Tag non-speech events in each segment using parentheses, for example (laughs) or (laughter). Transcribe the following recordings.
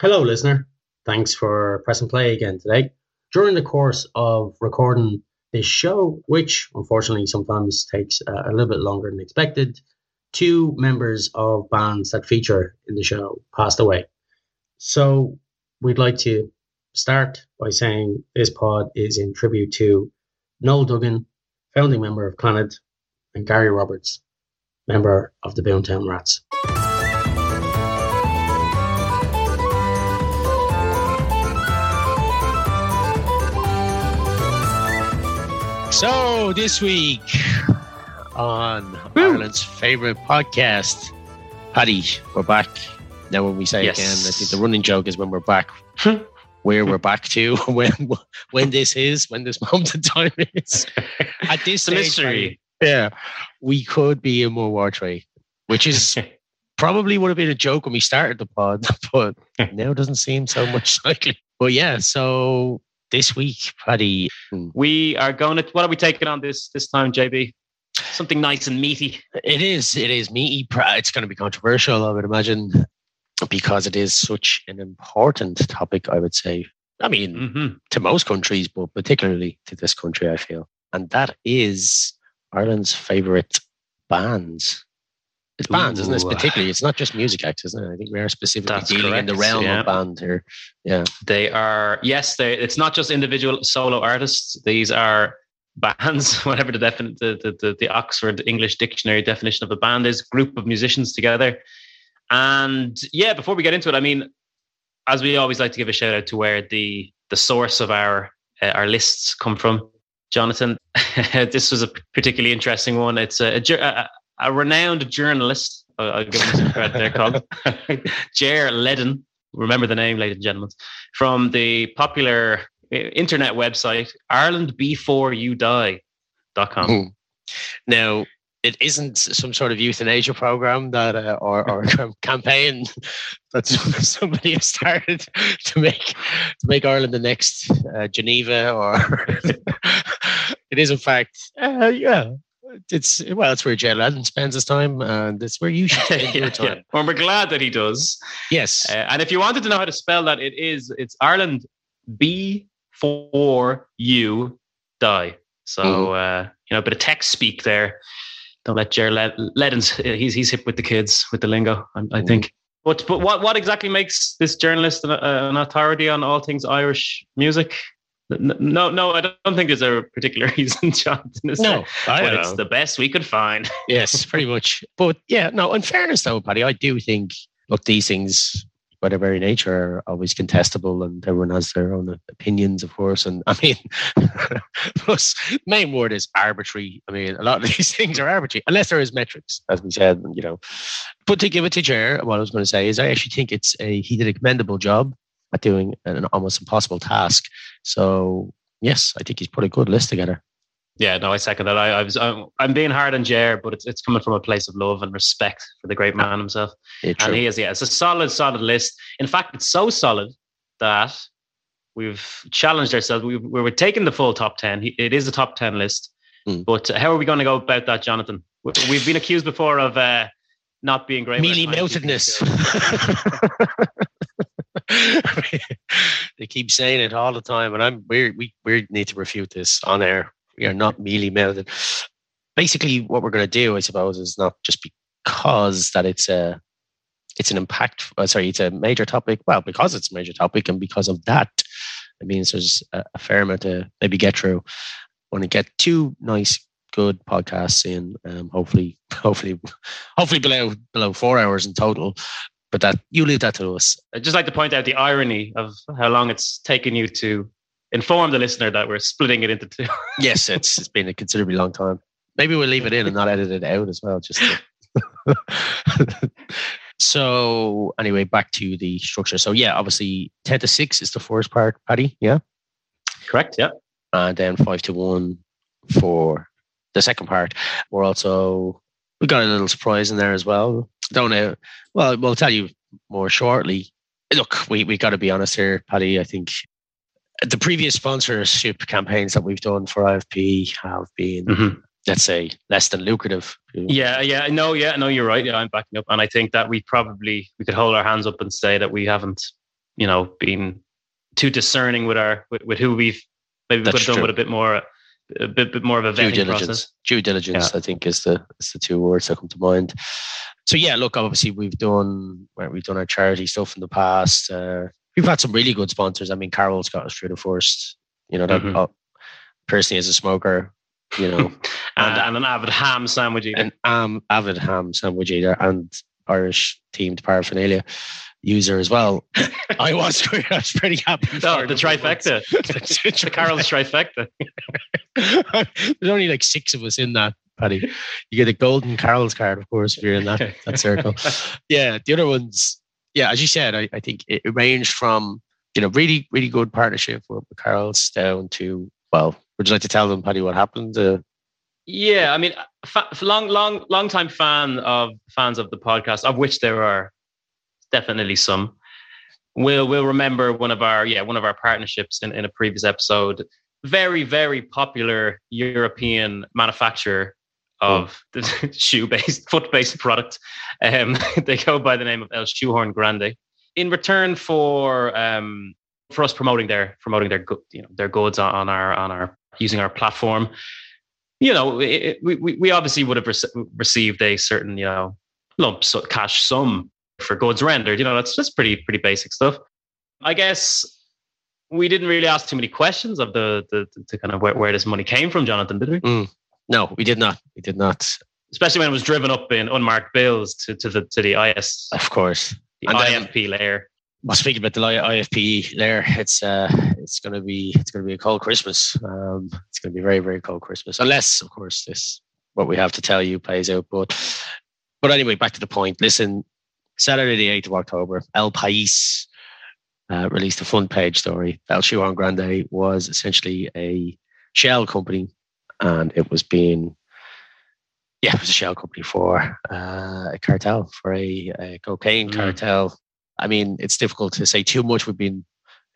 Hello, listener. Thanks for pressing play again today. During the course of recording this show, which unfortunately sometimes takes uh, a little bit longer than expected, two members of bands that feature in the show passed away. So we'd like to start by saying this pod is in tribute to Noel Duggan, founding member of Clannad, and Gary Roberts, member of the Boomtown Rats. So this week on Woo. Ireland's favorite podcast, Paddy, we're back. Now, when we say yes. again, I think the running joke is when we're back, where we're back to, (laughs) when when this is, when this moment in time is. (laughs) At this stage, mystery. Yeah, we could be in World War Three, which is (laughs) probably would have been a joke when we started the pod, but now doesn't seem so much likely. But yeah, so this week, Paddy? We are going to. What are we taking on this this time, JB? Something nice and meaty. It is. It is meaty. It's going to be controversial, I would imagine, because it is such an important topic. I would say. I mean, mm-hmm. to most countries, but particularly to this country, I feel, and that is Ireland's favorite bands. It's bands, Ooh. isn't it? Particularly, it's not just music acts, isn't it? I think we are specifically That's dealing correct. in the realm yeah. of band here. Yeah, they are. Yes, they. It's not just individual solo artists. These are bands, (laughs) whatever the, defin- the, the, the, the Oxford English Dictionary definition of a band is, group of musicians together. And yeah, before we get into it, I mean, as we always like to give a shout out to where the the source of our uh, our lists come from. Jonathan, (laughs) this was a particularly interesting one. It's a, a, a renowned journalist. I'll give him some credit there, called (laughs) Ger Leddin. Remember the name, ladies and gentlemen, from the popular internet website IrelandBeforeYouDie.com. Hmm. Now, it isn't some sort of euthanasia program that uh, or, or campaign (laughs) that (laughs) somebody has started to make to make Ireland the next uh, Geneva or it is in fact uh, yeah it's well, it's where Ger Leddin spends his time, and it's where you should spend (laughs) your time. Yeah. Well, we're glad that he does. Yes, uh, and if you wanted to know how to spell that, it is it's Ireland B for you die. So mm-hmm. uh, you know, a bit of text speak there. Don't let Ger Leddin's he's he's hip with the kids with the lingo. I, I mm-hmm. think. But but what what exactly makes this journalist an, an authority on all things Irish music? No, no, I don't think there's a particular (laughs) reason, Jonathan. (laughs) no, I but it's the best we could find. (laughs) yes, pretty much. But yeah, no. In fairness, though, Paddy, I do think look these things by their very nature are always contestable, and everyone has their own opinions, of course. And I mean, plus main word is arbitrary. I mean, a lot of these things are arbitrary, unless there is metrics, as we said. You know, but to give it to Ger, what I was going to say is, I actually think it's a he did a commendable job at doing an almost impossible task. So yes, I think he's put a good list together. Yeah, no, I second that. I, I was I'm, I'm, being hard on Ger, but it's it's coming from a place of love and respect for the great man himself. Yeah, and he is, yeah, it's a solid, solid list. In fact, it's so solid that we've challenged ourselves. We, we were taking the full top ten. It is a top ten list, mm. but how are we going to go about that, Jonathan? We've been accused before of uh, not being great. Mealy moutedness. (laughs) (laughs) (laughs) they keep saying it all the time, and I'm we we we need to refute this on air. We are not mealy mouthed. Basically, what we're going to do, I suppose, is not just because that it's a it's an impact. Uh, sorry, it's a major topic. Well, because it's a major topic, and because of that, it means there's a, a fair amount to maybe get through. Want to get two nice good podcasts in. Um, hopefully, (laughs) hopefully, hopefully below below four hours in total. But that you leave that to us. I'd just like to point out the irony of how long it's taken you to inform the listener that we're splitting it into two. (laughs) yes, it's it's been a considerably long time. Maybe we'll leave it in and not edit it out as well. Just to... (laughs) so anyway, back to the structure. So yeah, obviously ten to six is the first part, Paddy. Yeah, correct. Yeah, and then five to one for the second part. We're also we got a little surprise in there as well. Don't know. Well, we'll tell you more shortly. Look, we we got to be honest here, Paddy. I think the previous sponsorship campaigns that we've done for IFP have been, mm-hmm. let's say, less than lucrative. Yeah, yeah, no, yeah, no, you're right. Yeah, I'm backing up, and I think that we probably we could hold our hands up and say that we haven't you know, been too discerning with our with, with who we've maybe we could have done true. with a bit more a bit, bit more of a due diligence. process. Due diligence, I think, is the is the two words that come to mind. So yeah, look, obviously we've done well, we've done our charity stuff in the past. Uh, we've had some really good sponsors. I mean, Carroll's got us through the first. You know that Mhm. uh, personally as a smoker, you know, (laughs) And, Uh, and an avid ham sandwich eater. an um, avid ham sandwich eater and Irish themed paraphernalia user as well. (laughs) I was (laughs) I was pretty happy. For the trifecta. (laughs) the Carroll's trifecta. There's only like six of us in that, Paddy. You get a golden Carroll's card, of course, if you're in that, that circle. Yeah, the other ones, yeah, as you said, I, I think it, ranged from, you know, really, really good partnership with, with Carroll's down to, well, would you like to tell them, Paddy, what happened? Uh, Yeah, I mean, fa- long, long, long time fan of fans of the podcast, of which there are definitely some. We'll we'll remember one of our yeah one of our partnerships in, in a previous episode. Very very popular European manufacturer of (laughs) the shoe based foot based product. Um, (laughs) they go by the name of El Shoehorn Grande. In return for um, for us promoting their promoting their you know their goods on our on our using our platform, you know, it, we, we we obviously would have rece- received a certain, you know, lump so cash sum for goods rendered. You know, that's just pretty pretty basic stuff. I guess we didn't really ask too many questions of the the, the kind of where, where this money came from, Jonathan, did we? Mm. no, we did not. We did not, Especially when it was driven up in unmarked bills to, to the to the IS of course. the And then- layer. Well, speaking about the IFP there, it's uh, it's going to be it's going to be a cold Christmas. Um, it's going to be a very very cold Christmas, unless of course this what we have to tell you plays out. But but anyway, back to the point. Listen, Saturday the eighth of October, El País uh, released a front page story. El Chuan Grande was essentially a shell company, and it was being yeah, it was a shell company for uh, a cartel for a, a cocaine Mm. cartel. I mean, it's difficult to say too much. We've been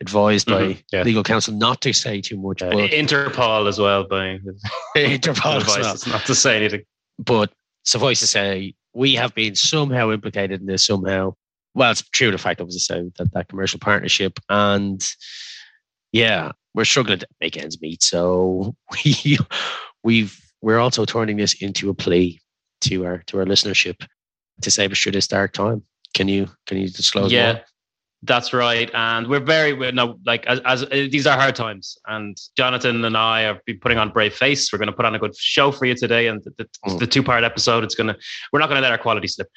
advised by Mhm, yeah. legal counsel not to say too much. Uh, Interpol as well by (laughs) Interpol advice not to say anything. But suffice to say, we have been somehow implicated in this somehow. Well, it's true the fact, obviously, say that that commercial partnership, and yeah, we're struggling to make ends meet. So (laughs) we we've we're also turning this into a plea to our to our listenership to save us through this dark time. Can you can you disclose? yeah more? that's right and we're very we're no like as, as these are hard times and jonathan and i have been putting on brave face we're going to put on a good show for you today and the, the, Mm. the two part episode it's going to we're not going to let our quality slip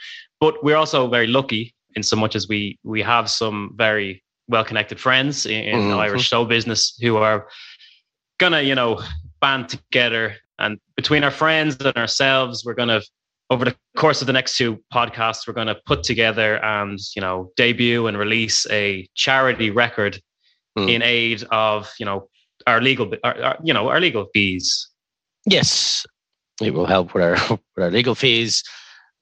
but we're also very lucky in so much as we we have some very well connected friends in, in Mhm. irish show business who are gonna you know band together and between our friends and ourselves we're gonna over the course of the next two podcasts, we're going to put together and you know debut and release a charity record Hmm. in aid of you know our legal, our, our, you know our legal fees. Yes, it will help with our (laughs) with our legal fees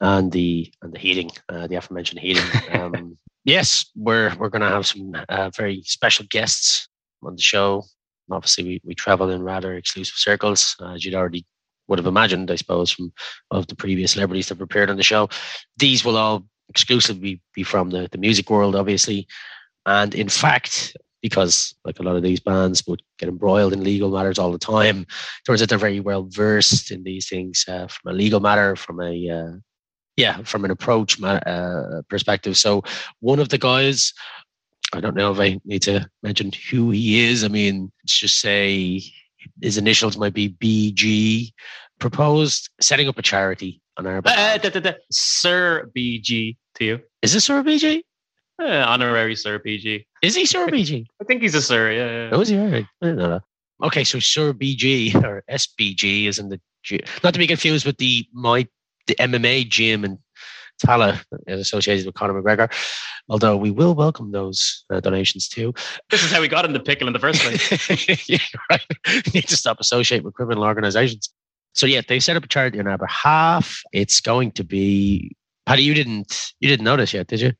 and the and the heating, uh, the aforementioned heating. (laughs) Um, yes, we're we're going to have some uh, very special guests on the show. Obviously, we, we travel in rather exclusive circles, as you'd already would have imagined, I suppose, from of the previous celebrities that have appeared on the show. These will all exclusively be from the, the music world, obviously. And in fact, because like a lot of these bands would get embroiled in legal matters all the time, turns out they're very well versed in these things uh, from a legal matter, from a uh, yeah, from an approach uh, perspective. So one of the guys, I don't know if I need to mention who he is. I mean, let's just say his initials might be BG. Proposed setting up a charity on our Uh, behalf. da, da, da. Sir BG to you, Is this Sir BG? uh, honorary Sir BG. Is he Sir BG? I think he's a Sir. Yeah, yeah. Oh, is he? All right. I didn't know that. Okay, so Sir BG or SBG is in the gy- not to be confused with the my the MMA gym in Tallaght is associated with Conor McGregor. Although we will welcome those uh, donations too. This is how we got in the pickle in the first place. (laughs) yeah, right. (laughs) You need to stop associating with criminal organizations. So yeah, they set up a charity on our behalf. It's going to be Paddy. You didn't you didn't notice yet, did you?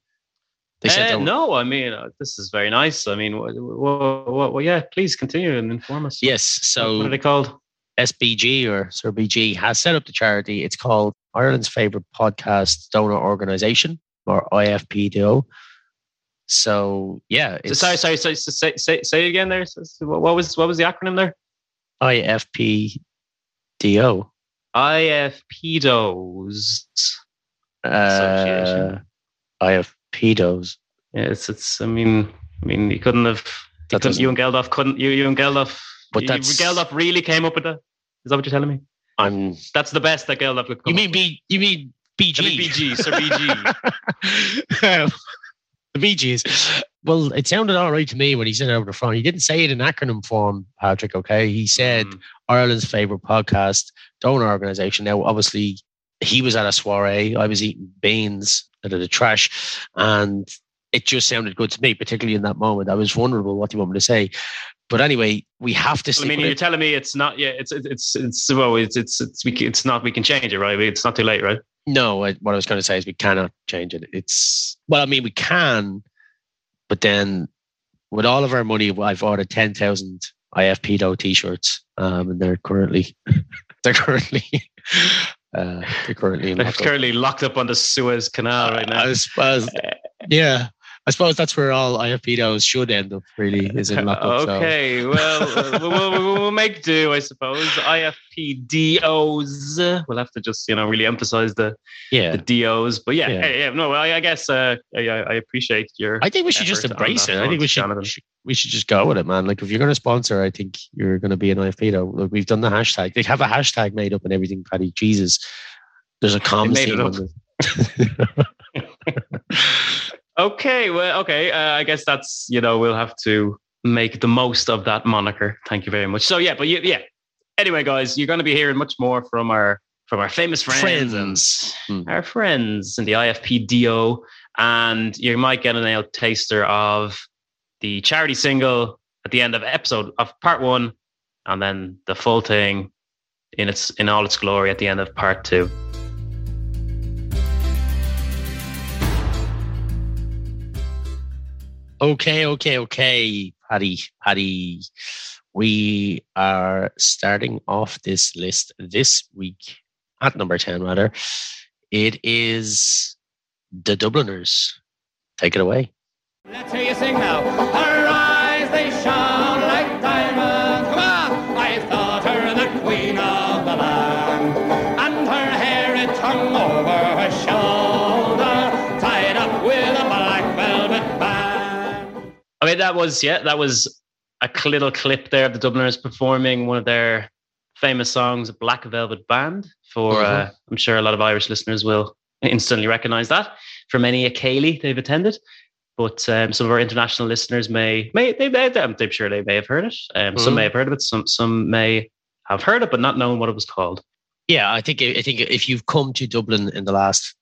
They Uh, no, I mean uh, this is very nice. I mean, what, what, what, well, yeah. Please continue and inform us. Yes. So what are they called? SBG or Sir BG has set up the charity. It's called Ireland's Favorite Podcast Donor Organization or IFPDO. So yeah, so sorry, sorry, sorry. Say, say, say it again. There. What was what was the acronym there? IFPDO. IFPDOs. Uh, IFPDOs. Yeah, it's it's. I mean, I mean, you couldn't have. You, couldn't, you and Geldof couldn't. You you and Geldof. But that's Geldof really came up with that. Is that what you're telling me? I'm. That's the best that Geldof could come. You mean B? You mean BG? I mean BG, Sir BG. the BGs. Well, it sounded all right to me when he said it over the phone. He didn't say it in acronym form, Patrick. Okay, he said mm. Ireland's favorite podcast donor organization. Now, obviously, he was at a soiree. I was eating beans out of the trash, and it just sounded good to me, particularly in that moment. I was vulnerable. What do you want me to say? But anyway, we have to. I mean, you're it. telling me it's not. Yeah, it's it's it's well, it's it's it's, we, it's not. We can change it, right? It's not too late, right? No, what I was going to say is we cannot change it. It's well, I mean, we can, but then with all of our money, I've ordered ten thousand IFPDO t-shirts, um, and they're currently (laughs) they're currently uh, they're currently they're currently locked up on the Suez Canal right now. I suppose, yeah, I suppose that's where all IFPDOs should end up. Really, is in lockup. okay, so. well, uh, (laughs) we'll, we'll, we'll, make do, I suppose. IFPDOs. We'll have to just you know really emphasize the yeah the DOs. But yeah, yeah. yeah no, I, I guess uh, I, I, appreciate your. I think we should just embrace it. I think we should, we should just go with it, man. Like if you're going to sponsor, I think you're going to be an IFPDO. Look, we've done the hashtag. They have a hashtag made up and everything. Paddy, Jesus, there's a comms (laughs) team. (laughs) Okay, well, okay. Uh, I guess that's you know we'll have to make the most of that moniker. Thank you very much. So yeah, but you, yeah. Anyway, guys, you're going to be hearing much more from our from our famous friends, friends. and our friends in the IFPDO, and you might get an ale taster of the charity single at the end of episode of part one, and then the full thing in its in all its glory at the end of part two. Okay, okay, okay, Paddy, Paddy. We are starting off this list this week at number 10, rather. It is the Dubliners. Take it away. You sing now. They shine I mean, that was yeah, that was a little clip there of the Dubliners performing one of their famous songs, "Black Velvet Band." For uh, mm-hmm. uh, I'm sure a lot of Irish listeners will instantly recognise that from any a Céilí they've attended. But um, some of our international listeners may may they, they I'm sure they may have heard it. Um, mm-hmm. Some may have heard of it. Some some may have heard it, but not known what it was called. Yeah, I think I think if you've come to Dublin in the last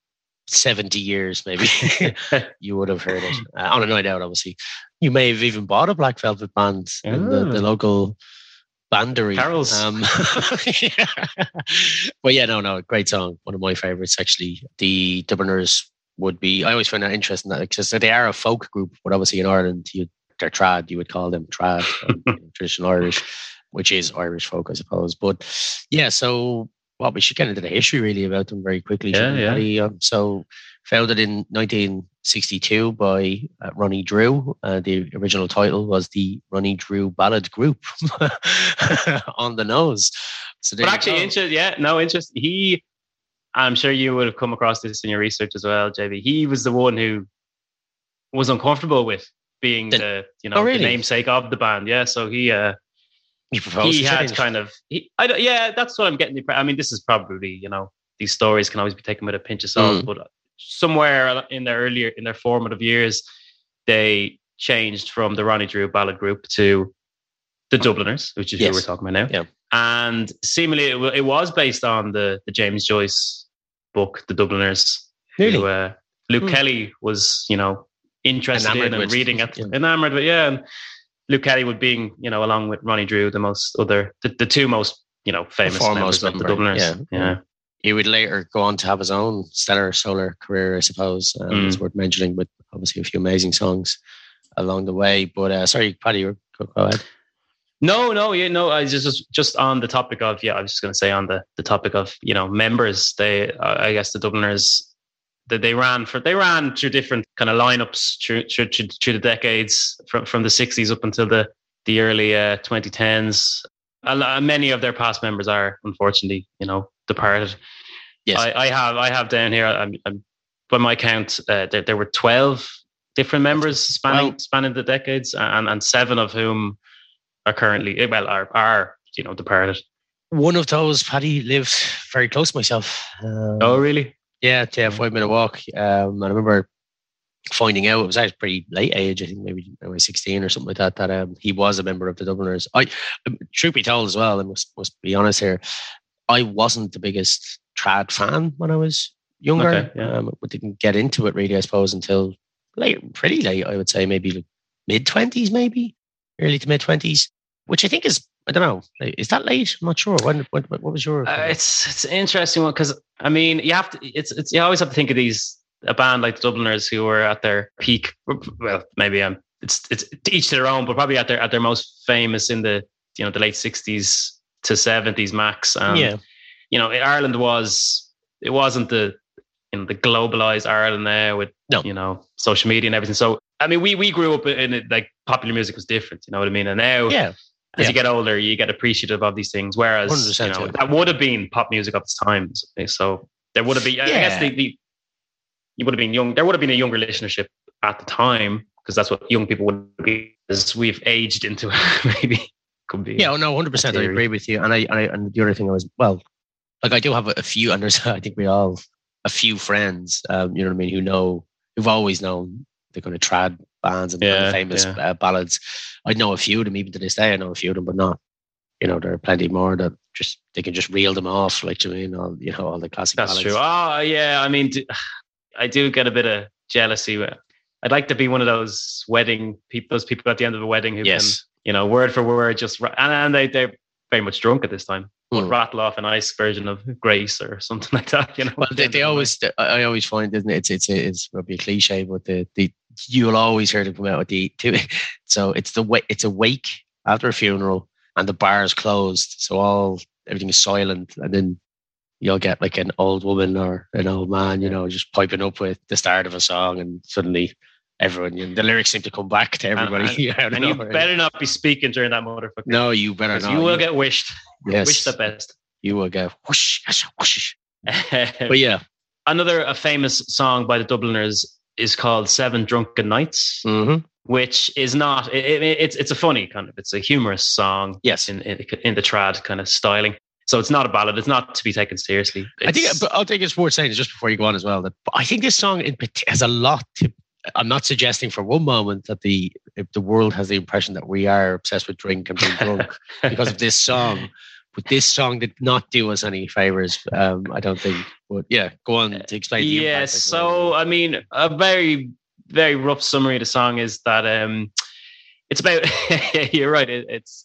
70 years, maybe (laughs) (laughs) you would have heard it (laughs) uh, on a night out, obviously. You may have even bought a Black Velvet band in the, the, local bandery. Carrolls. Um, yeah. But yeah, no, no, great song. One of my favorites, actually. The Dubliners would be, I always find that interesting that because they are a folk group, but obviously in Ireland, you, they're trad, you would call them trad, traditional Irish, which is Irish folk, I suppose. But yeah, so well, we should get into the history really about them very quickly. Yeah, yeah. Um, so, founded in 1962 by uh, Ronnie Drew. Uh, the original title was the Ronnie Drew Ballad Group (laughs) on the nose. So but actually, interest, yeah, no interest. He, I'm sure you would have come across this in your research as well, JB. He was the one who was uncomfortable with being the, the you know oh, really? the namesake of the band. Yeah, so he uh, he proposed. He had kind of, he, I don't, yeah, that's what I'm getting. I mean, this is probably, you know, these stories can always be taken with a pinch of salt, mm. but somewhere in their earlier, in their formative years, they changed from the Ronnie Drew Ballad Group to the Dubliners, which is yes. who we're talking about now. Yeah. And seemingly it, it, was based on the, the James Joyce book, The Dubliners. Really? Who, uh, Luke mm. Kelly was, you know, interested enamored in and reading it, yeah. enamored with, yeah. And Luke Kelly would being, you know, along with Ronnie Drew, the most other, the, the two most, you know, famous members member. of the Dubliners. Yeah. yeah. He would later go on to have his own stellar solar career, I suppose. Um, mm. It's worth mentioning with obviously a few amazing songs along the way. But uh, sorry, Paddy, go, go ahead. No, no, yeah, no. I just just on the topic of yeah, I was just going to say on the the topic of you know members. They, I guess the Dubliners that they ran for they ran through different kind of lineups through, through, through, through the decades from, from the 60s up until the the early uh, 2010s a, many of their past members are unfortunately you know departed. Yes. I, I have i have down here I'm, I'm by my count uh, there, there were 12 different members spanning well, spanning the decades and and seven of whom are currently eh, well are are you know departed. One of those paddy lives very close to myself. Um, oh really yeah, yeah, five minute walk. Um, I remember finding out it was actually pretty late age. I think maybe I was sixteen or something like that. That um, he was a member of the Dubliners. I, um, truth be told, as well, I must must be honest here. I wasn't the biggest trad fan when I was younger. Okay, yeah. um, didn't get into it really, I suppose, until late, pretty late. I would say maybe mid twenties, maybe early to mid twenties, which I think is I don't know. Is that late? I'm not sure. When, when what was your? Uh, it's it's an interesting one because I mean you have to. It's it's you always have to think of these a band like the Dubliners who were at their peak. Well, maybe um, it's it's each to their own, but probably at their at their most famous in the you know the late '60s to '70s max. Um, yeah. You know, Ireland was it wasn't the you know the globalized Ireland there with no. you know social media and everything. So I mean, we we grew up in it like popular music was different. You know what I mean? And now yeah as yeah. you get older, you get appreciative of these things. Whereas you know, that would have been pop music of its time. So there would have been, yeah. I guess the, the you would have been young. There would have been a younger listenership at the time because that's what young people would be. As we've aged into, (laughs) maybe could be. Yeah, oh, no, hundred percent. I agree with you. And I, and I, and the other thing I was well, like I do have a, few, and there's (laughs) I think we all a few friends, um, you know what I mean, who know who've always known the kind of trad bands and yeah, famous yeah. uh, ballads. I know a few of them even to this day. I know a few of them, but not. You know, there are plenty more that just they can just reel them off, like you mean, all you know, all the classic. That's ballads. true. Oh yeah, I mean, I do get a bit of jealousy. I'd like to be one of those wedding people, those people at the end of a wedding who yes. can, you know, word for word, just and, and they they're very much drunk at this time would mm. rattle off a nice version of Grace or something (laughs) like that. You know, well, they, they (laughs) always, I always find, isn't it? It's it's it's probably a cliche, but the the you'll always hear them come out with the two. (laughs) So it's the way it's a wake after a funeral, and the bar is closed, so all everything is silent, and then you'll get like an old woman or an old man, you know, just piping up with the start of a song, and suddenly everyone. You know, the lyrics seem to come back to everybody. And, (laughs) and, you better not be speaking during that motherfucker. No, you better not. You will get wished. Yes. Wish the best. You will get whoosh, whoosh. (laughs) but yeah. Another a famous song by the Dubliners is called Seven Drunken Nights. Mm-hmm. Which is not it, it, it's it's a funny kind of it's a humorous song yes in, in in the trad kind of styling so it's not a ballad. It's not to be taken seriously. It's, I think, but I'll take it's worth saying just before you go on as well that I think this song in, has a lot to I'm not suggesting for one moment that the the world has the impression that we are obsessed with drink and being drunk (laughs) because of this song. But this song did not do us any favors. Um, I don't think. But yeah, go on uh, to explain. Yes. Yeah, so uh, I mean, a very very rough summary of the song is that um, it's about. (laughs) you're right. It, it's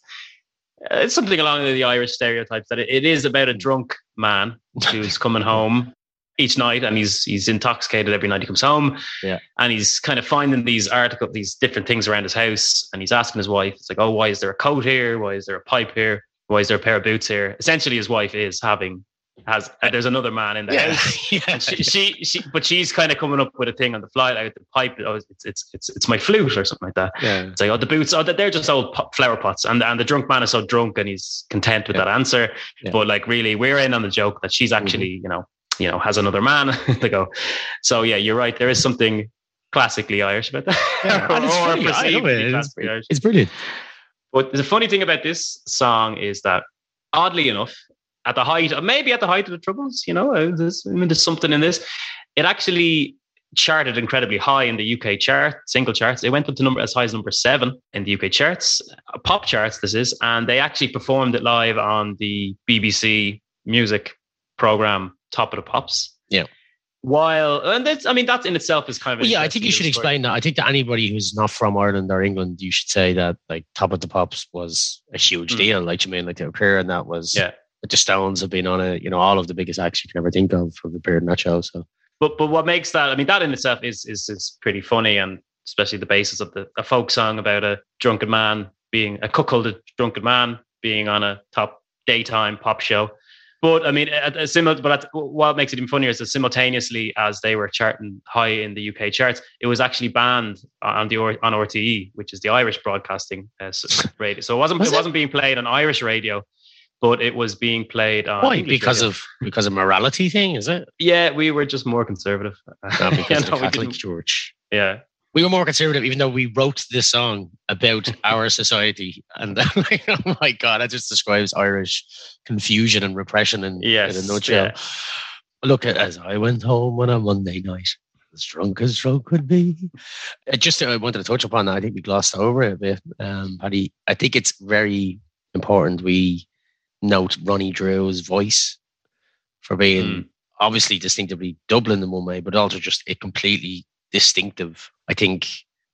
uh, it's something along the Irish stereotypes that it, it is about a drunk man who's coming (laughs) home each night and he's he's intoxicated every night he comes home yeah and he's kind of finding these articles these different things around his house and he's asking his wife it's like oh why is there a coat here why is there a pipe here why is there a pair of boots here essentially his wife is having has uh, there's another man in the yeah. house (laughs) yeah. She, she, she but she's kind of coming up with a thing on the fly like the pipe oh, it's, it's it's it's my flute or something like that yeah it's like oh the boots oh they're just old flower pots and and the drunk man is so drunk and he's content with yeah. that answer yeah. but like really we're in on the joke that she's actually mm-hmm. you know you know has another man (laughs) to go. So yeah, you're right. There is something classically Irish about that. (laughs) Yeah, or, it's, it. it's brilliant. But the funny thing about this song is that, oddly enough, at the height, maybe at the height of the Troubles, you know, uh, there's, I mean, there's something in this. It actually charted incredibly high in the UK chart, single charts. It went up to number as high as number seven in the UK charts, uh, pop charts. This is, and they actually performed it live on the BBC music program top of the pops. Yeah. While and that's, I mean, that in itself is kind of well, yeah. I think you should explain that. I think that anybody who's not from Ireland or England, you should say that like top of the pops was a huge mm. deal. Like you mean, like to appear and that was yeah. The Stones have been on it. You know, all of the biggest acts you can ever think of have appeared in that show. So, but but what makes that? I mean, that in itself is is is pretty funny, and especially the basis of the a folk song about a drunken man being a cuckolded drunken man being on a top daytime pop show But I mean, a, a similar. But what makes it even funnier is that simultaneously as they were charting high in the UK charts, it was actually banned on the on RTE, which is the Irish broadcasting uh, (laughs) radio. So it wasn't was it, it wasn't being played on Irish radio, but it was being played on. Why? English because radio. of because of morality thing, is it? Yeah, we were just more conservative. (laughs) Not because (laughs) yeah, no, Catholic Church. Yeah, we were more conservative, even though we wrote this song about (laughs) our society. And like, oh my god, that just describes Irish confusion and repression in, yes, in a nutshell. Yeah. Look at as I went home on a Monday night, as drunk as drunk could be. Uh, just I wanted to touch upon that. I think we glossed over it a bit, um, Paddy. I think it's very important we note Ronnie Drew's voice for being mm. obviously distinctively Dublin in one way, but also just a completely distinctive. I think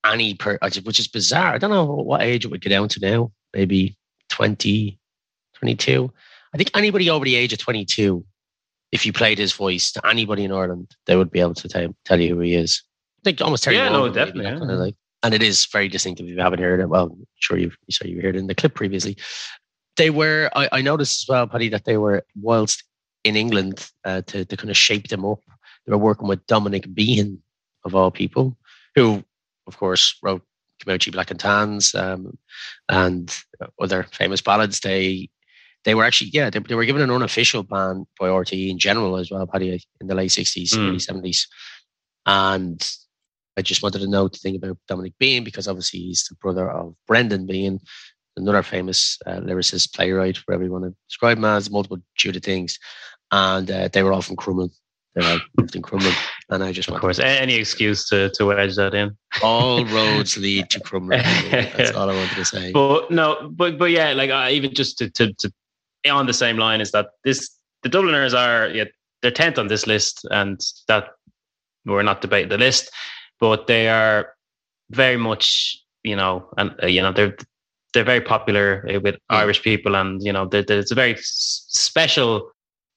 any per, which is bizarre. I don't know what age it would get down to now. Maybe 20, 22. I think anybody over the age of 22, if you played his voice to anybody in Ireland, they would be able to tell, tell you who he is. I think almost Yeah, no, definitely. Yeah. Kind of like, and it is very distinctive. If you haven't heard it, well, I'm sure you've, you you heard it in the clip previously. They were, I, I noticed as well, Paddy, that they were, whilst in England, uh, to, to kind of shape them up, they were working with Dominic Behan, of all people, who, of course, wrote Come Out Ye Black and Tans um, and other famous ballads. They they were actually, yeah, they, they, were given an unofficial ban by RTE in general as well, Paddy, in the late 60s, mm. early 70s. And I just wanted to note the thing about Dominic Behan because obviously he's the brother of Brendan Behan, another famous uh, lyricist, playwright, whatever you want to describe him as, multiple tutor things. And uh, they were all from Crumlin, They were all lived in Crumlin, and I just of course to, any excuse to to wedge that in. All roads lead to Crumlin. (laughs) That's all I wanted to say. But no, but but yeah, like uh, even just to, to to on the same line is that this the Dubliners are yeah they're tenth on this list, and that we're not debating the list, but they are very much you know and uh, you know they're they're very popular uh, with yeah. Irish people, and you know it's a very special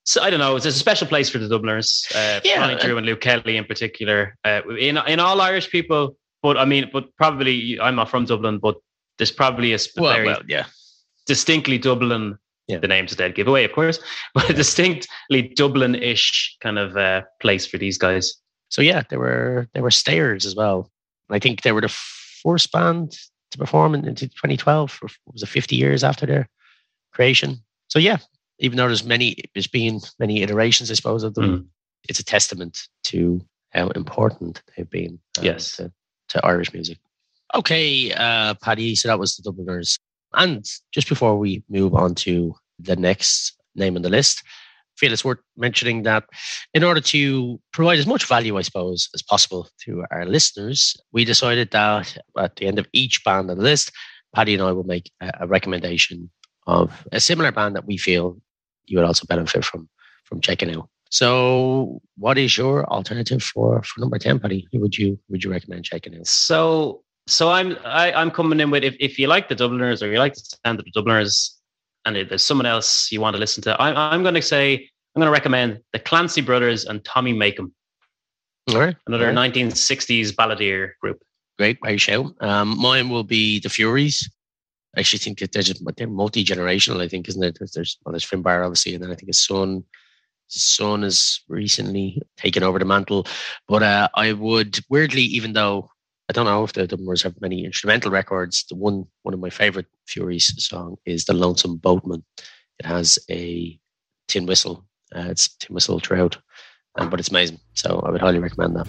so I don't know. It's a special place for the Dubliners. Uh, yeah, Ronnie Drew and Luke Kelly in particular. Uh, in in all Irish people, but I mean, but probably I'm not from Dublin, but there's probably a well, very well, yeah. distinctly Dublin. Yeah. The name's a dead giveaway, of course, (laughs) but a distinctly Dublin-ish kind of uh, place for these guys. So yeah, there were there were stayers as well. I think they were the first band to perform in, 2012. Or was it 50 years after their creation? So yeah, even though there's many, there's been many iterations, I suppose, of them. Mm. It's a testament to how important they've been. Um, yes, to, to, Irish music. Okay, uh, Paddy. So that was the Dubliners. And just before we move on to the next name on the list, feel it's worth mentioning that in order to provide as much value, I suppose, as possible to our listeners, we decided that at the end of each band on the list, Paddy and I will make a, recommendation of a similar band that we feel you would also benefit from from checking out. So, what is your alternative for for number ten, Paddy? Would you would you recommend checking out? So, so I'm I, am i am coming in with if, if you like the Dubliners or you like the sound of the Dubliners, and if there's someone else you want to listen to, I'm I'm going to say I'm going to recommend the Clancy Brothers and Tommy Makem. All right, another All right. 1960s balladeer group. Great, great show. Um, mine will be the Fureys. I actually think that they're multi generational. I think, isn't it? There's, there's well, there's Finbar obviously, and then I think his son, his son has recently taken over the mantle. But uh, I would weirdly, even though I don't know if the Dubliners have many instrumental records, the one one of my favorite Fureys song is "The Lonesome Boatman." It has a tin whistle. Uh, it's tin whistle throughout, um, but it's amazing. So I would highly recommend that.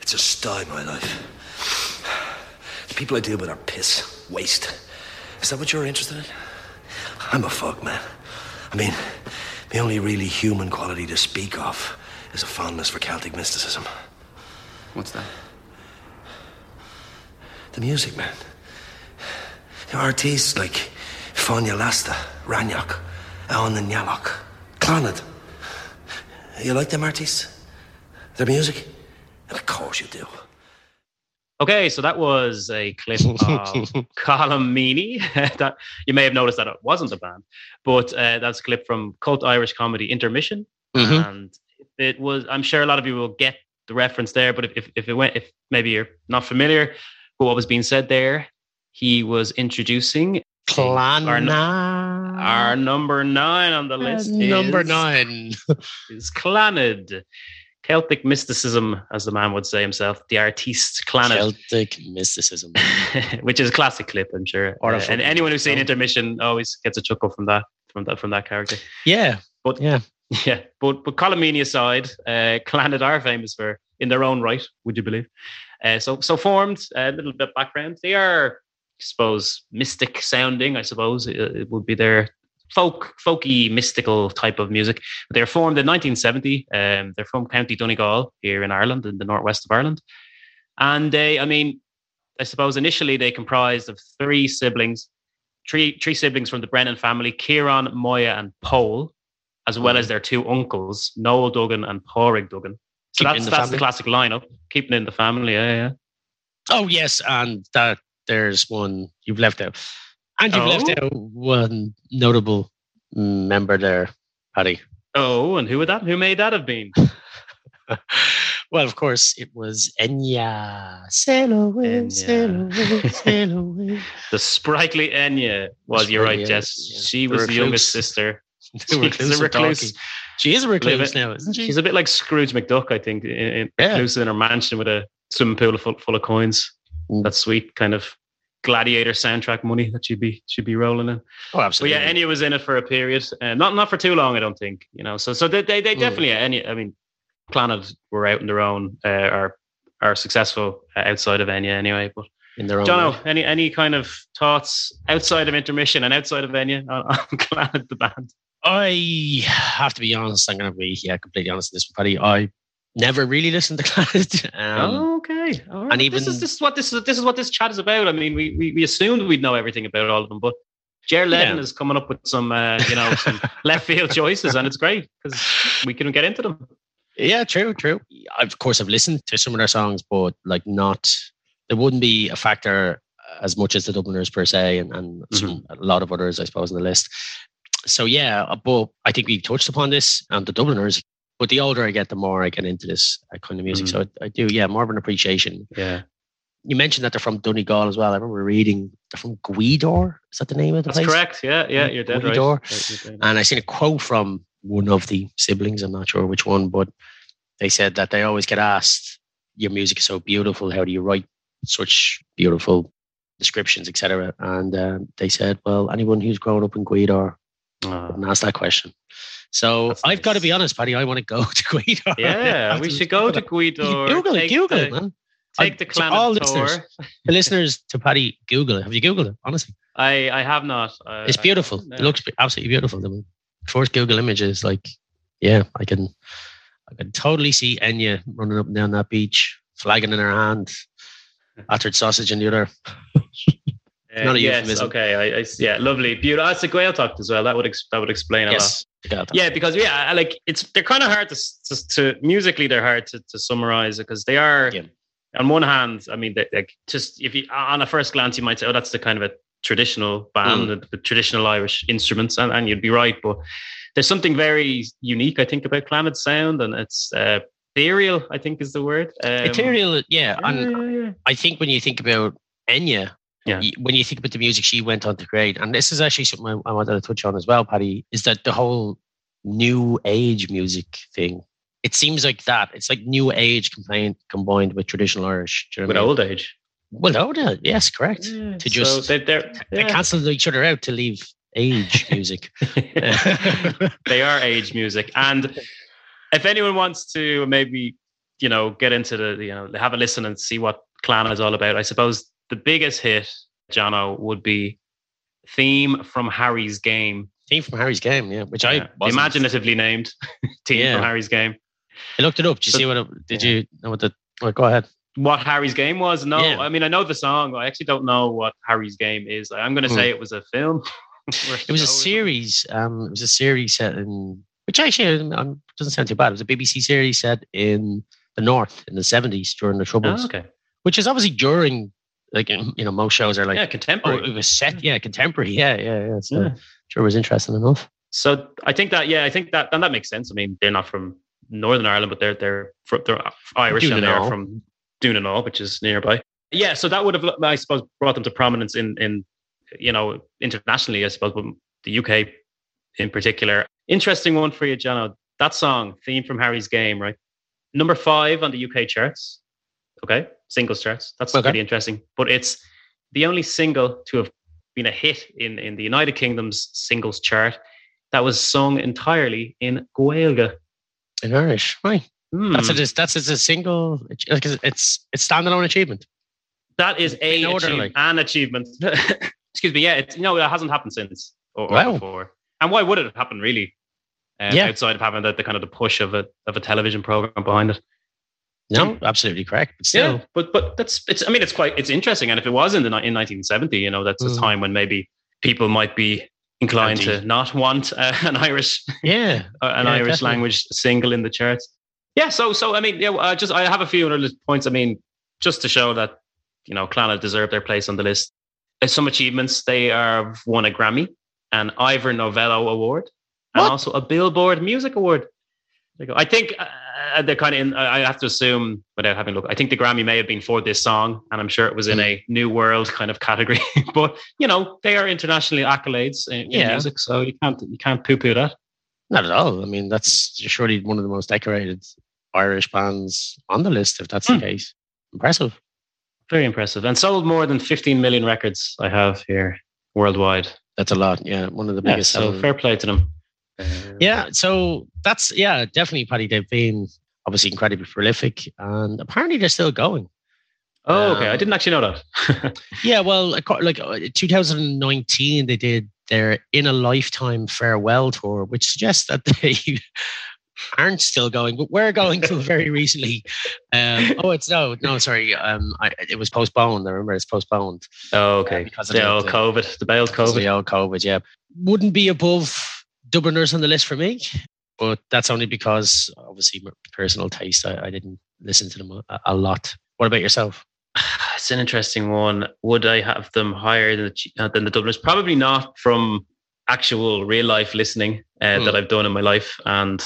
It's a sty, my life. The people I deal with are piss, waste. Is that what you're interested in? I'm a fuck man. I mean, the only really human quality to speak of is a fondness for Celtic mysticism. What's that? The music, man. The artists like Fáinne Lasta, Raineach, Alan and Yalok, Clannad. You like them artists? Their music? Of course you do. Okay, so that was a clip of (laughs) Colm (laughs) Meaney. that you may have noticed that it wasn't a band, but uh, that's a clip from cult Irish comedy Intermission, mm-hmm. and it was. I'm sure a lot of you will get the reference there, but if, if, if it went, if maybe you're not familiar with what was being said there, he was introducing Clan Our- our number nine on the list. number is- nine. is Clannad. Celtic mysticism, as the man would say himself, the artiste Clannad, Celtic mysticism. (laughs) which is a classic clip, I'm sure. Or Uh, and anyone who's seen intermission always gets a chuckle from that from that from that character. Yeah, But yeah. (laughs) Yeah, but but Colm Meaney aside, uh, Clannad are famous for in their own right. Would you believe? Uh, so so formed a little bit background. They are, I suppose, mystic sounding. I suppose it, it would be their folk folky mystical type of music. They're formed in 1970. Um, they're from County Donegal here in Ireland, in the northwest of Ireland, and they, I mean, I suppose initially they comprised of three siblings, three three siblings from the Brennan family: Ciarán, Moya, and Paul, as well as their two uncles, Noel Duggan and Pádraig Duggan. So Keeping that's the that's family. the classic lineup, keeping in the family. Yeah, yeah. Oh yes, and that there's one you've left out, and you've left Oh. out one notable member there, Paddy. Oh, and who would that? Who may that have been? (laughs) well, of course, it was Enya. Sail away, Enya. sail away, sail (laughs) away. The sprightly Enya was. You're right, Jess. yeah. She The was the youngest sister. She's a recluse. She is a recluse Live it. now, isn't she? She's a bit like Scrooge McDuck, I think, in, in Yeah. recluse in her mansion with a swimming pool full, full of coins. Mm. That sweet kind of gladiator soundtrack money that she'd be she'd be rolling in. oh, absolutely. But yeah, Enya was in it for a period, uh, not not for too long, I don't think. You know, so so they they, they Mm. definitely Enya. I mean, Clannad were out on their own, uh, are are successful uh, outside of Enya anyway. But in their own. Jono, way. any any kind of thoughts outside of intermission and outside of Enya on, on Clannad the band? I have to be honest. I'm going to be yeah, completely honest with this, Paddy. I never really listened to (laughs) Clannad. Um, oh, okay. All right. and this even- is this is what this is this is what this chat is about. I mean, we we, we assumed we'd know everything about all of them, but Ger Leddin Yeah. is coming up with some uh, you know some (laughs) left field choices, and it's great because we can get into them. Yeah, true, true. I've, of course, I've listened to some of their songs, but like not, there wouldn't be a factor as much as the Dubliners per se, and, and some, a lot of others, I suppose, on the list. So yeah, uh, but I think we touched upon this and the Dubliners. But the older I get, the more I get into this uh, kind of music. So I, I do, yeah, more of an appreciation. Yeah, You mentioned that they're from Donegal as well. I remember reading they're from Gweedore. Is that the name of the that's place? correct. Yeah, yeah, you're dead right. Right, right. And I seen a quote from one of the siblings. I'm not sure which one, but they said that they always get asked, "Your music is so beautiful. How do you write such beautiful descriptions, etc.?" And um, they said, "Well, anyone who's grown up in Gweedore Oh. wouldn't ask that question." So That's I've got to be honest, Paddy. I want to go (laughs) to Gweedore. Yeah, we should go to Gweedore. Google it. take Google the, it, man. Take the to all Clannad listeners. The listeners to Paddy, Google it. Have you Googled it? Honestly, I I have not. Uh, it's beautiful. no. It looks absolutely beautiful. The first Google image is like, yeah, I can, I can totally see Enya running up and down that beach, flagging in her hand, (laughs) battered sausage in the other. (laughs) Uh, not a yes, euphemism. Okay, I, I, yeah, lovely, beautiful. That's a Gaeltacht as well. That would ex- that would explain a lot. Yes, yeah, Yeah, because yeah, I like it's they're kind of hard to, to to musically they're hard to, to summarize because they are Yeah. on one hand, I mean, they, like just if you on a first glance you might say, oh, that's the kind of a traditional band, Mm. the, the traditional Irish instruments, and, and you'd be right, but there's something very unique, I think, about Clannad's sound, and it's uh, ethereal. I think is the word. Um, Ethereal, yeah. yeah, yeah. I think when you think about Enya, Yeah. when you think about the music she went on to create, and this is actually something I, I wanted to touch on as well, Paddy, is that the whole new age music thing. It seems like that. It's like new age combined combined with traditional Irish. You know with I mean? old age. Well, old, uh, yes, correct. To just- so they, they're They yeah. cancel each other out to leave age (laughs) music. (laughs) they are age music. And if anyone wants to maybe, you know, get into the, you know, have a listen and see what Clan is all about, I suppose the biggest hit, Jono, would be Theme from Harry's Game. Theme from Harry's Game, yeah, which Yeah. I imaginatively named (laughs) Theme Yeah. from Harry's Game. I looked it up. Did you see what? It, did yeah. you know what the? Well, go ahead. What Harry's Game was? No. I mean, I know the song. I actually don't know what Harry's Game is. I'm going to Hmm. say it was a film. (laughs) It was a series. Um, it was a series set in, which actually um, doesn't sound too bad. It was a BBC series set in the north in the seventies during the Troubles, Oh, okay. which is obviously during, like you know, most shows are like, yeah, oh, contemporary. it was set, yeah, contemporary, yeah, yeah, yeah. So Yeah. sure, it was interesting enough. So I think that yeah, I think that and that makes sense. I mean, they're not from Northern Ireland, but they're they're fr- they're Irish and they're Dún na nGall. from Dún na nGall, which is nearby. Yeah, so that would have, I suppose, brought them to prominence in in you know internationally. I suppose, but the UK in particular. Interesting one for you, Jono. That song, theme from Harry's Game, right? Number five on the UK charts. Okay, singles charts. That's Okay. pretty interesting. But it's the only single to have been a hit in in the United Kingdom's singles chart that was sung entirely in Gaeilge. In Irish, right? Hmm. That's a that's it's a single. It's it's it's standalone achievement. That is a order, achievement, like- an achievement. (laughs) Excuse me. Yeah, it's, no, that hasn't happened since or, or Wow. before. And why would it have happened really? Uh, Yeah. Outside of having the, the kind of the push of a of a television program behind it. No, absolutely correct. But still, Yeah, but but that's it's. I mean, it's quite it's interesting. And if it was in the in 1970, you know, that's a Mm. time when maybe people might be inclined to not want uh, (laughs) an Irish yeah, uh, an Yeah, Irish definitely. language single in the charts. Yeah, so so I mean, yeah, I just I have a few other points. I mean, just to show that you know, Clannad deserve their place on the list. There's some achievements. They have won a Grammy, an Ivor Novello Award, and also a Billboard Music Award. There you go. I think uh, they're kind of in. I have to assume, without having looked, I think the Grammy may have been for this song, and I'm sure it was in Hmm. a New World kind of category. (laughs) but you know, they are internationally accolades in, in Yeah. music, so you can't you can't poo poo that. not at all. I mean, that's surely one of the most decorated Irish bands on the list. If that's Hmm. the case, impressive. Very impressive. And sold more than 15 million records I have here worldwide. That's a lot. Yeah, one of the Yeah, biggest. so fair play to them. Yeah, so that's yeah, definitely Paddy. They've been obviously incredibly prolific, and apparently they're still going. Oh, okay. I Um, didn't actually know that. (laughs) Yeah, well, like uh, 2019, they did their In a Lifetime farewell tour, which suggests that (laughs) they aren't still going, but we're going till (laughs) very recently. Um, oh, it's no, no, sorry. Um, I, it was postponed. I remember it's postponed. oh, okay. because of the the- old COVID, the bailed COVID. The old COVID, yeah. Wouldn't be above Dubliners on the list for me, but that's only because obviously my personal taste. I, I didn't listen to them a, a lot. What about yourself? (sighs) It's an interesting one. Would I have them higher than the, uh, than the Dubliners? Probably not from actual real life listening uh, Hmm. that I've done in my life. And,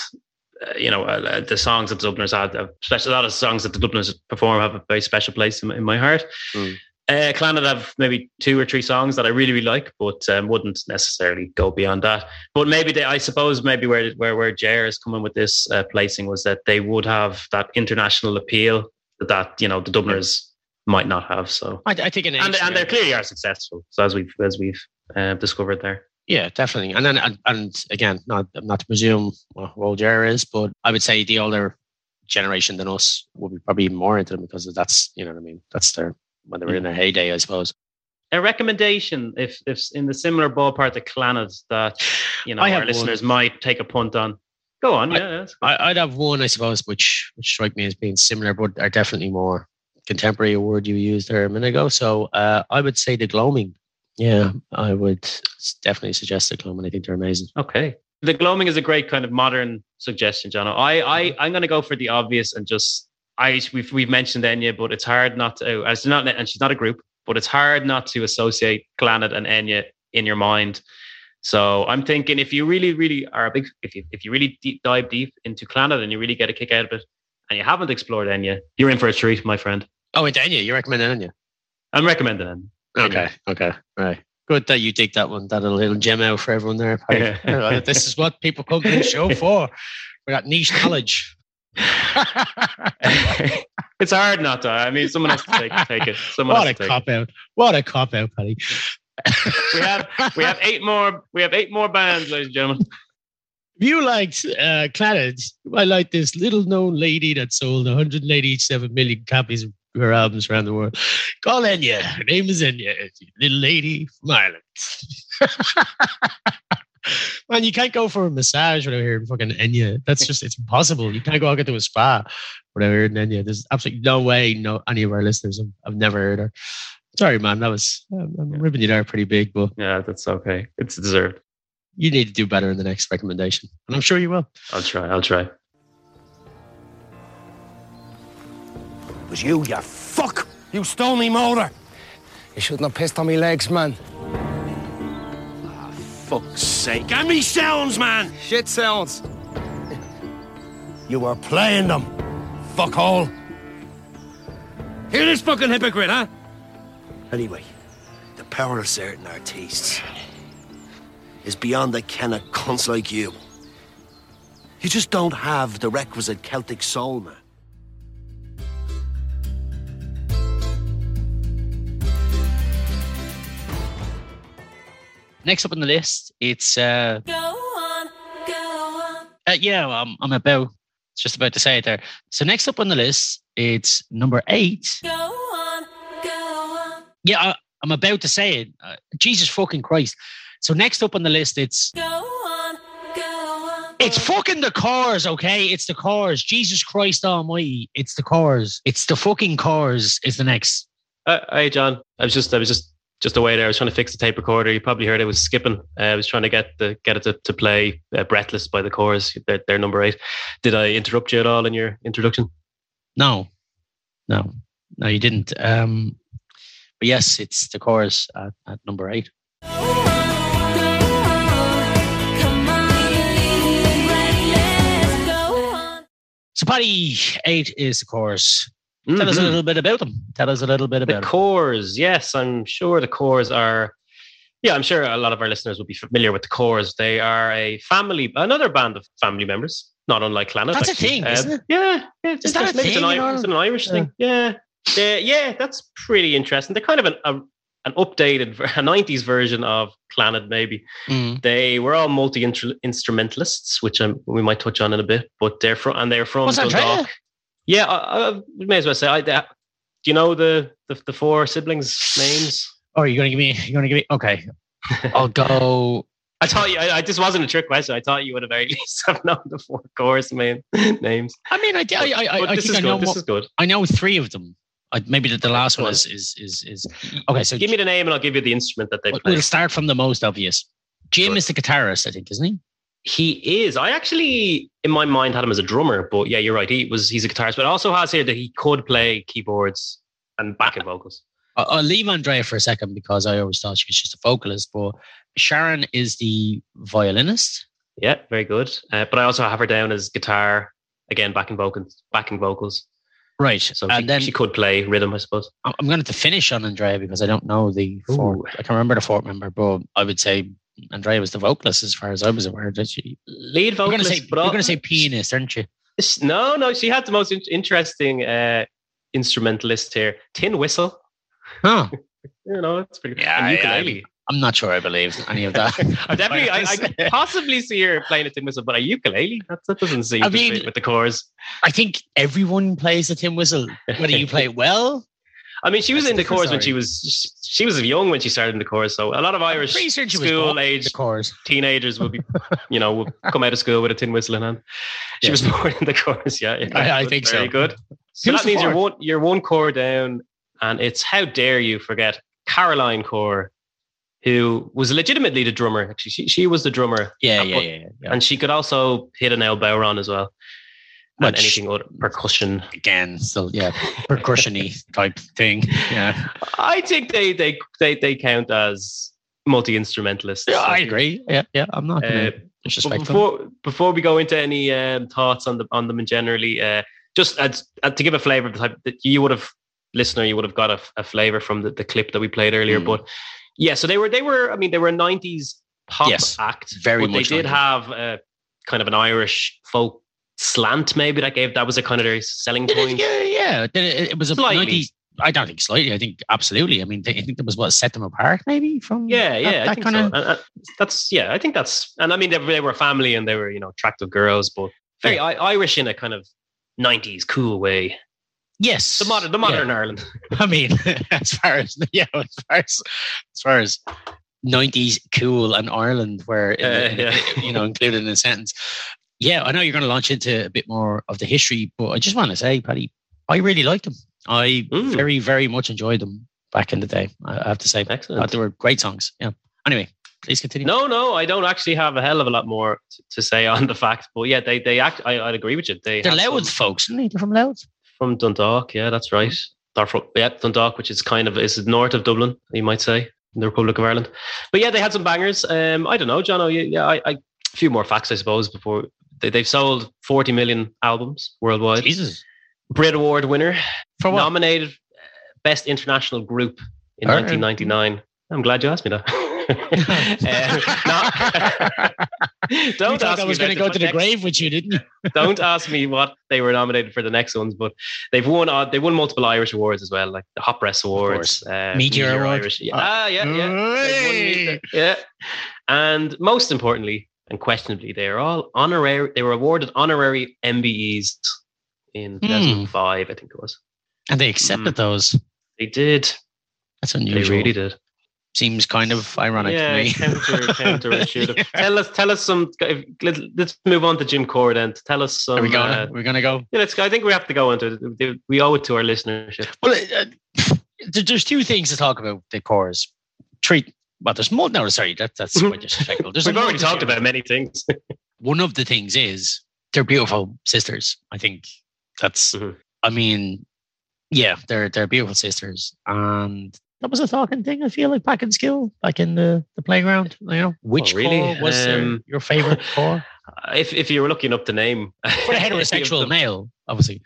uh, you know, uh, the songs that the Dubliners had, especially a lot of songs that the Dubliners perform have a very special place in, my- in my heart. Hmm. Uh, Clannad have maybe two or three songs that I really, really like, but um, wouldn't necessarily go beyond that. But maybe they, I suppose, maybe where where where Ger is coming with this uh, placing was that they would have that international appeal that you know the Dubliners might not have. So I, I think an and and they clearly are successful. So as we've as we've uh, discovered there. Yeah, definitely. And then, and, and again, not not to presume what old is, but I would say the older generation than us would be probably more into them because that's you know what I mean. That's their when they were in their heyday, I suppose. A recommendation, if if in the similar ballpark to Clannad, that you know our one. listeners might take a punt on. Go on, I- yeah. I, I'd have one, I suppose, which which strike me as being similar, but are definitely more contemporary. A word you used there a minute ago. So uh, I would say the gloaming. Yeah, I would definitely suggest the gloaming. I think they're amazing. Okay. The gloaming is a great kind of modern suggestion, John. I, I, I'm going to go for the obvious and just I we've we've mentioned Enya, but it's hard not to. Uh, As not, and she's not a group, but it's hard not to associate Clannad and Enya in your mind. So I'm thinking if you really, really are a big, if you if you really deep, dive deep into Clannad and you really get a kick out of it, and you haven't explored Enya, you're in for a treat, my friend. Oh, and Enya, you recommend Enya? I'm recommending Enya. Okay, okay, right. Good that you dig that one. That little gem out for everyone there. Yeah, (laughs) this is what people come to the show for. (laughs) We got niche knowledge. (laughs) it's hard not to. I mean, someone has to take take it. Someone what a has to take it. cop out! What a cop out, Paddy. we have we have eight more we have eight more bands, ladies and gentlemen. If you liked uh, Clannad, I like this little known lady that sold 187 million copies of her albums around the world. Call Enya. Her name is Enya. Little lady from Ireland. (laughs) Man, you can't go for a massage without hearing fucking Enya. That's just, it's impossible. You can't go out to a spa without hearing Enya. There's absolutely no way no any of our listeners have, have never heard her. Sorry, man. That was, I'm, I'm ripping you there pretty big, but Yeah, that's okay. It's deserved. you need to do better in the next recommendation. And I'm sure you will. I'll try. I'll try. It was you, you fuck! You stole me motor! You shouldn't have pissed on me legs, man. Fuck's sake. And me sounds, man! Shit sounds. You were playing them. Fuckhole. Hear this fucking hypocrite, huh? Anyway, the power of certain artistes is beyond the ken of cunts like you. You just don't have the requisite Celtic soul, man. Next up on the list, it's uh, Go on, go on. uh yeah, I'm I'm about just about to say it there. So next up on the list, it's number eight. Go on, go on. Yeah, I, I'm about to say it. Uh, Jesus fucking Christ. So next up on the list, it's Go on, go on. it's fucking the cars, okay? It's the cars. Jesus Christ Almighty, it's the cars. It's the fucking cars. Is the next. Uh, hey, John. I was just, I was just, just away there. I was trying to fix the tape recorder. You probably heard I was skipping. Uh, I was trying to get the get it to, to play uh, "Breathless" by the Corrs. They're, they're number eight. Did I interrupt you at all in your introduction? No, no, no, you didn't. Um, but yes, it's the Corrs at, at number eight. So, Paddy, eight is the Corrs. Tell us a Mhm. little bit about them. Tell us a little bit about. The Corrs, yes, I'm sure the Corrs are. Yeah, I'm sure a lot of our listeners will be familiar with the Corrs. They are a family, another band of family members, not unlike Clannad. That's a thing, Uh, isn't it? Yeah, yeah. It's Is that a interesting. It's an, thing it's an Irish Yeah. thing. Yeah, They- yeah, that's pretty interesting. They're kind of an a, an updated, a '90s version of Clannad, maybe. Mm. They were all multi instrumentalists, which um, we might touch on in a bit. But they're from and they're from Was Andrea? Yeah, I, I may as well say. I, do you know the, the the four siblings' names? Oh, you're gonna give me. You're gonna give me. Okay, (laughs) I'll go. I thought you. I, I just wasn't a trick question. I thought you would have very least (laughs) have known the four Corrs main (laughs) names. I mean, I I I, I this think is I know. good. This is good. I know three of them. I, maybe the, the last one is is is is. Okay, so Give me the name and I'll give you the instrument that they play. we'll start from the most obvious. Jim Good. is the guitarist, I think, isn't he? He is. I actually, in my mind, had him as a drummer, but yeah, you're right. He was. He's a guitarist, but also has here that he could play keyboards and backing vocals. I'll, I'll leave Andrea for a second because I always thought she was just a vocalist, but Sharon is the violinist. Yeah, very good. Uh, but I also have her down as guitar again, backing vocals. Backing vocals. Right. So and she, then she could play rhythm, I suppose. I'm going to finish on Andrea because I don't know the fourth. Ooh. I can't remember the fourth member, but I would say Andrea was the vocalist as far as I was aware. Did she? Lead You're going to vocalist, you're going to say pianist, aren't you? No, no, she had the most in- interesting uh, instrumentalist here. Tin whistle. Huh. (laughs) You know, it's pretty. Yeah, ukulele. I'm not sure I believe any of that. (laughs) I definitely, I, I (laughs) could possibly see her playing a tin whistle, but a ukulele that, that doesn't seem I to mean- fit with the Corrs. I think everyone plays the tin whistle, whether you play it well. I mean, she was That's in the Corrs when she was she was young when she started in the Corrs. So a lot of Irish Pretty certain she was school age teenagers would be, you know, will come out of school with a tin whistle in hand. She Yeah. was (laughs) born in the Corrs. Yeah, yeah. I- I think so. Very good. So Who's that means you're one you're one Corr down, and it's how dare you forget Caroline Corr, who was legitimately the drummer. Actually, she she was the drummer. Yeah, yeah, yeah, yeah, yeah. And she could also hit an elbow on as well. And Which- anything other percussion. Again, So yeah, percussiony type thing. Yeah, I think they they they, they count as multi instrumentalists. yeah I agree. Yeah, yeah. I'm not Uh, to them. before before we go into any um, thoughts on the on them in generally, uh, just as, uh, to give a flavor of the type that you would have listener, you would have got a, a flavor from the, the clip that we played earlier. Mm. But yeah, so they were they were I mean they were a nineties pop Yes, act, very but much They did 90s. have uh, kind of an Irish folk slant, maybe that gave that was a kind of their selling point. yeah, yeah. It, was a Slightly. 90s. I don't think slightly. I think absolutely. I mean, I think that was what set them apart, maybe from Yeah, that- yeah, I think kind so. of. And, that's yeah, I think that's, and I mean they, they were a family and they were you know attractive girls, but very I, Irish in a kind of '90s cool way. Yes, The modern, the yeah. modern Ireland. (laughs) I mean, (laughs) as far as yeah, (laughs) as far as as far as nineties cool and Ireland were in Uh, yeah. you know included in a sentence. Yeah, I know you're going to launch into a bit more of the history, but I just want to say, Paddy, I really liked them. I Mm. very, very much enjoyed them back in the day. I have to say, Excellent. they were great songs. Yeah. Anyway, please continue. No, no, I don't actually have a hell of a lot more to, to say on the fact, but yeah, they they act. I, I'd agree with you. They they're Louth folks, aren't they? They're from Louth. from Dundalk. Yeah, that's right. They're from yeah Dundalk, which is kind of is north of Dublin, you might say, in the Republic of Ireland. But yeah, they had some bangers. Um, I don't know, John. Yeah, yeah, I, I a few more facts, I suppose, before They, they've sold 40 million albums worldwide. Jesus. Brit Award winner, For what? nominated uh, Best International Group in All right. 1999. I'm glad you asked me that. (laughs) Uh, no, (laughs) don't ask I was going to go to the next- grave with you, didn't you? (laughs) Don't ask me what they were nominated for the next ones, but they've won. Uh, they won multiple Irish awards as well, like the Hot Press Awards, uh, Meteor Award. Irish. Yeah, Oh. ah, yeah, yeah. Hey. Yeah. And most importantly, and questionably, they are all honorary. They were awarded honorary MBEs in Hmm. 2005, I think it was. And they accepted those. They did. That's unusual They really did. Seems kind of ironic yeah, to me. counter, (laughs) counterintuitive. Tell us, tell us some. if- Let's, let's move on to Jim Corr then. Tell us some. Are we going? uh, We're going to go. yeah, let's. go. I think we have to go into it. We owe it to our listenership. Well, uh, there's two things to talk about the Corrs. Three. Well, there's more. No, sorry, that, that's quite disrespectful. There's a We've already talked about many things. (laughs) One of the things is they're beautiful sisters. I think that's. Mhm. I mean, yeah, they're they're beautiful sisters, and that was a talking thing. I feel like back in school, back in the, the playground. You know, which really? was Um, your favorite (laughs) Corr? If if you were looking up the name for a (laughs) heterosexual male, obviously.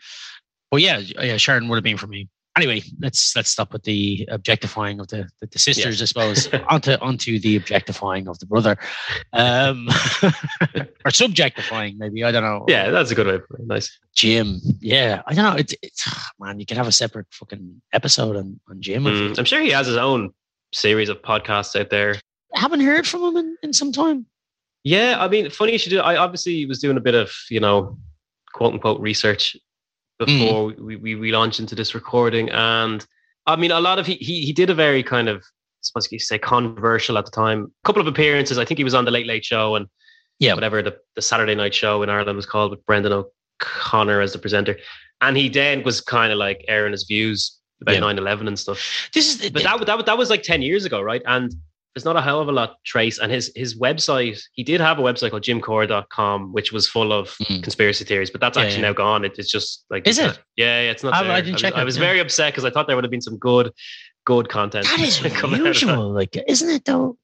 But yeah, yeah, Sharon would have been for me. Anyway, let's let's stop with the objectifying of the the, the sisters, I suppose. (laughs) onto onto the objectifying of the brother, um, (laughs) or subjectifying maybe. I don't know. yeah, that's a good way. of putting it. Nice. Jim. Yeah, I don't know. It's it's man, you can have a separate fucking episode on on Jim. Mm, I'm sure he has his own series of podcasts out there. I haven't heard from him in, in some time. Yeah, I mean, funny you should do. I obviously was doing a bit of you know, quote unquote research Mm. before we, we we launched into this recording, and I mean, a lot of he he, he did a very kind of I suppose you could say controversial at the time. A couple of appearances. I think he was on the Late Late Show and Yeah. whatever the, the Saturday Night Show in Ireland was called with Brendan O'Connor as the presenter, and he then was kind of like airing his views about Yeah. 9-11 and stuff. This is But that, that that was like ten years ago, right? And there's not a hell of a lot trace. And his his website, he did have a website called jimcorr.com, which was full of Mm. conspircy theories, but that's Yeah, actually yeah. now gone. It, it's just like Is it? yeah, yeah, it's not. I- there. I didn't was, check I it, was yeah. very upset because I thought there would have been some good, good content. That is (laughs) coming out of that. unusual, like, isn't it though?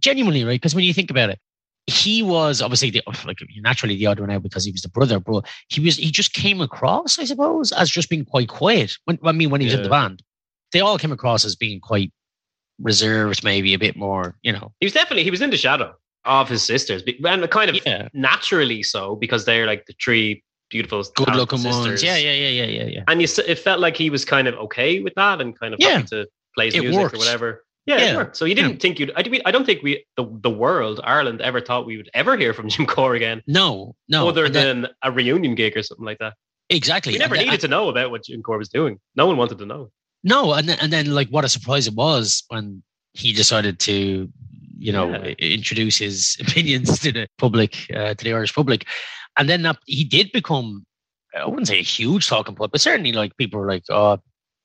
Genuinely, right? Because when you think about it, he was obviously the, like naturally the odd one out because he was the brother, but he was he just came across, I suppose, as just being quite quiet. When I mean, when he was in the band, they all came across as being quite reserved, maybe a bit more, you know. He was definitely he was in the shadow of his sisters, and kind of Yeah, naturally so because they're like the three beautiful, good-looking talented ones. sisters. Yeah, yeah, yeah, yeah, yeah, yeah. And you, it felt like he was kind of okay with that and kind of Yeah. happy to play his It music worked. or whatever. Yeah, Yeah. So you didn't think you'd. I, I don't think we, the, the world, Ireland, ever thought we would ever hear from (laughs) Jim Corr again, No, no. other then- than a reunion gig or something like that. exactly. We never and needed to know about what Jim Corr was doing. No one wanted to know. No, and then, and then like what a surprise it was when he decided to, you know, Yeah. introduce his (laughs) opinions to the public, uh, to the Irish public, and then that, he did become, I wouldn't say a huge talking point, but certainly like people were like, "Oh,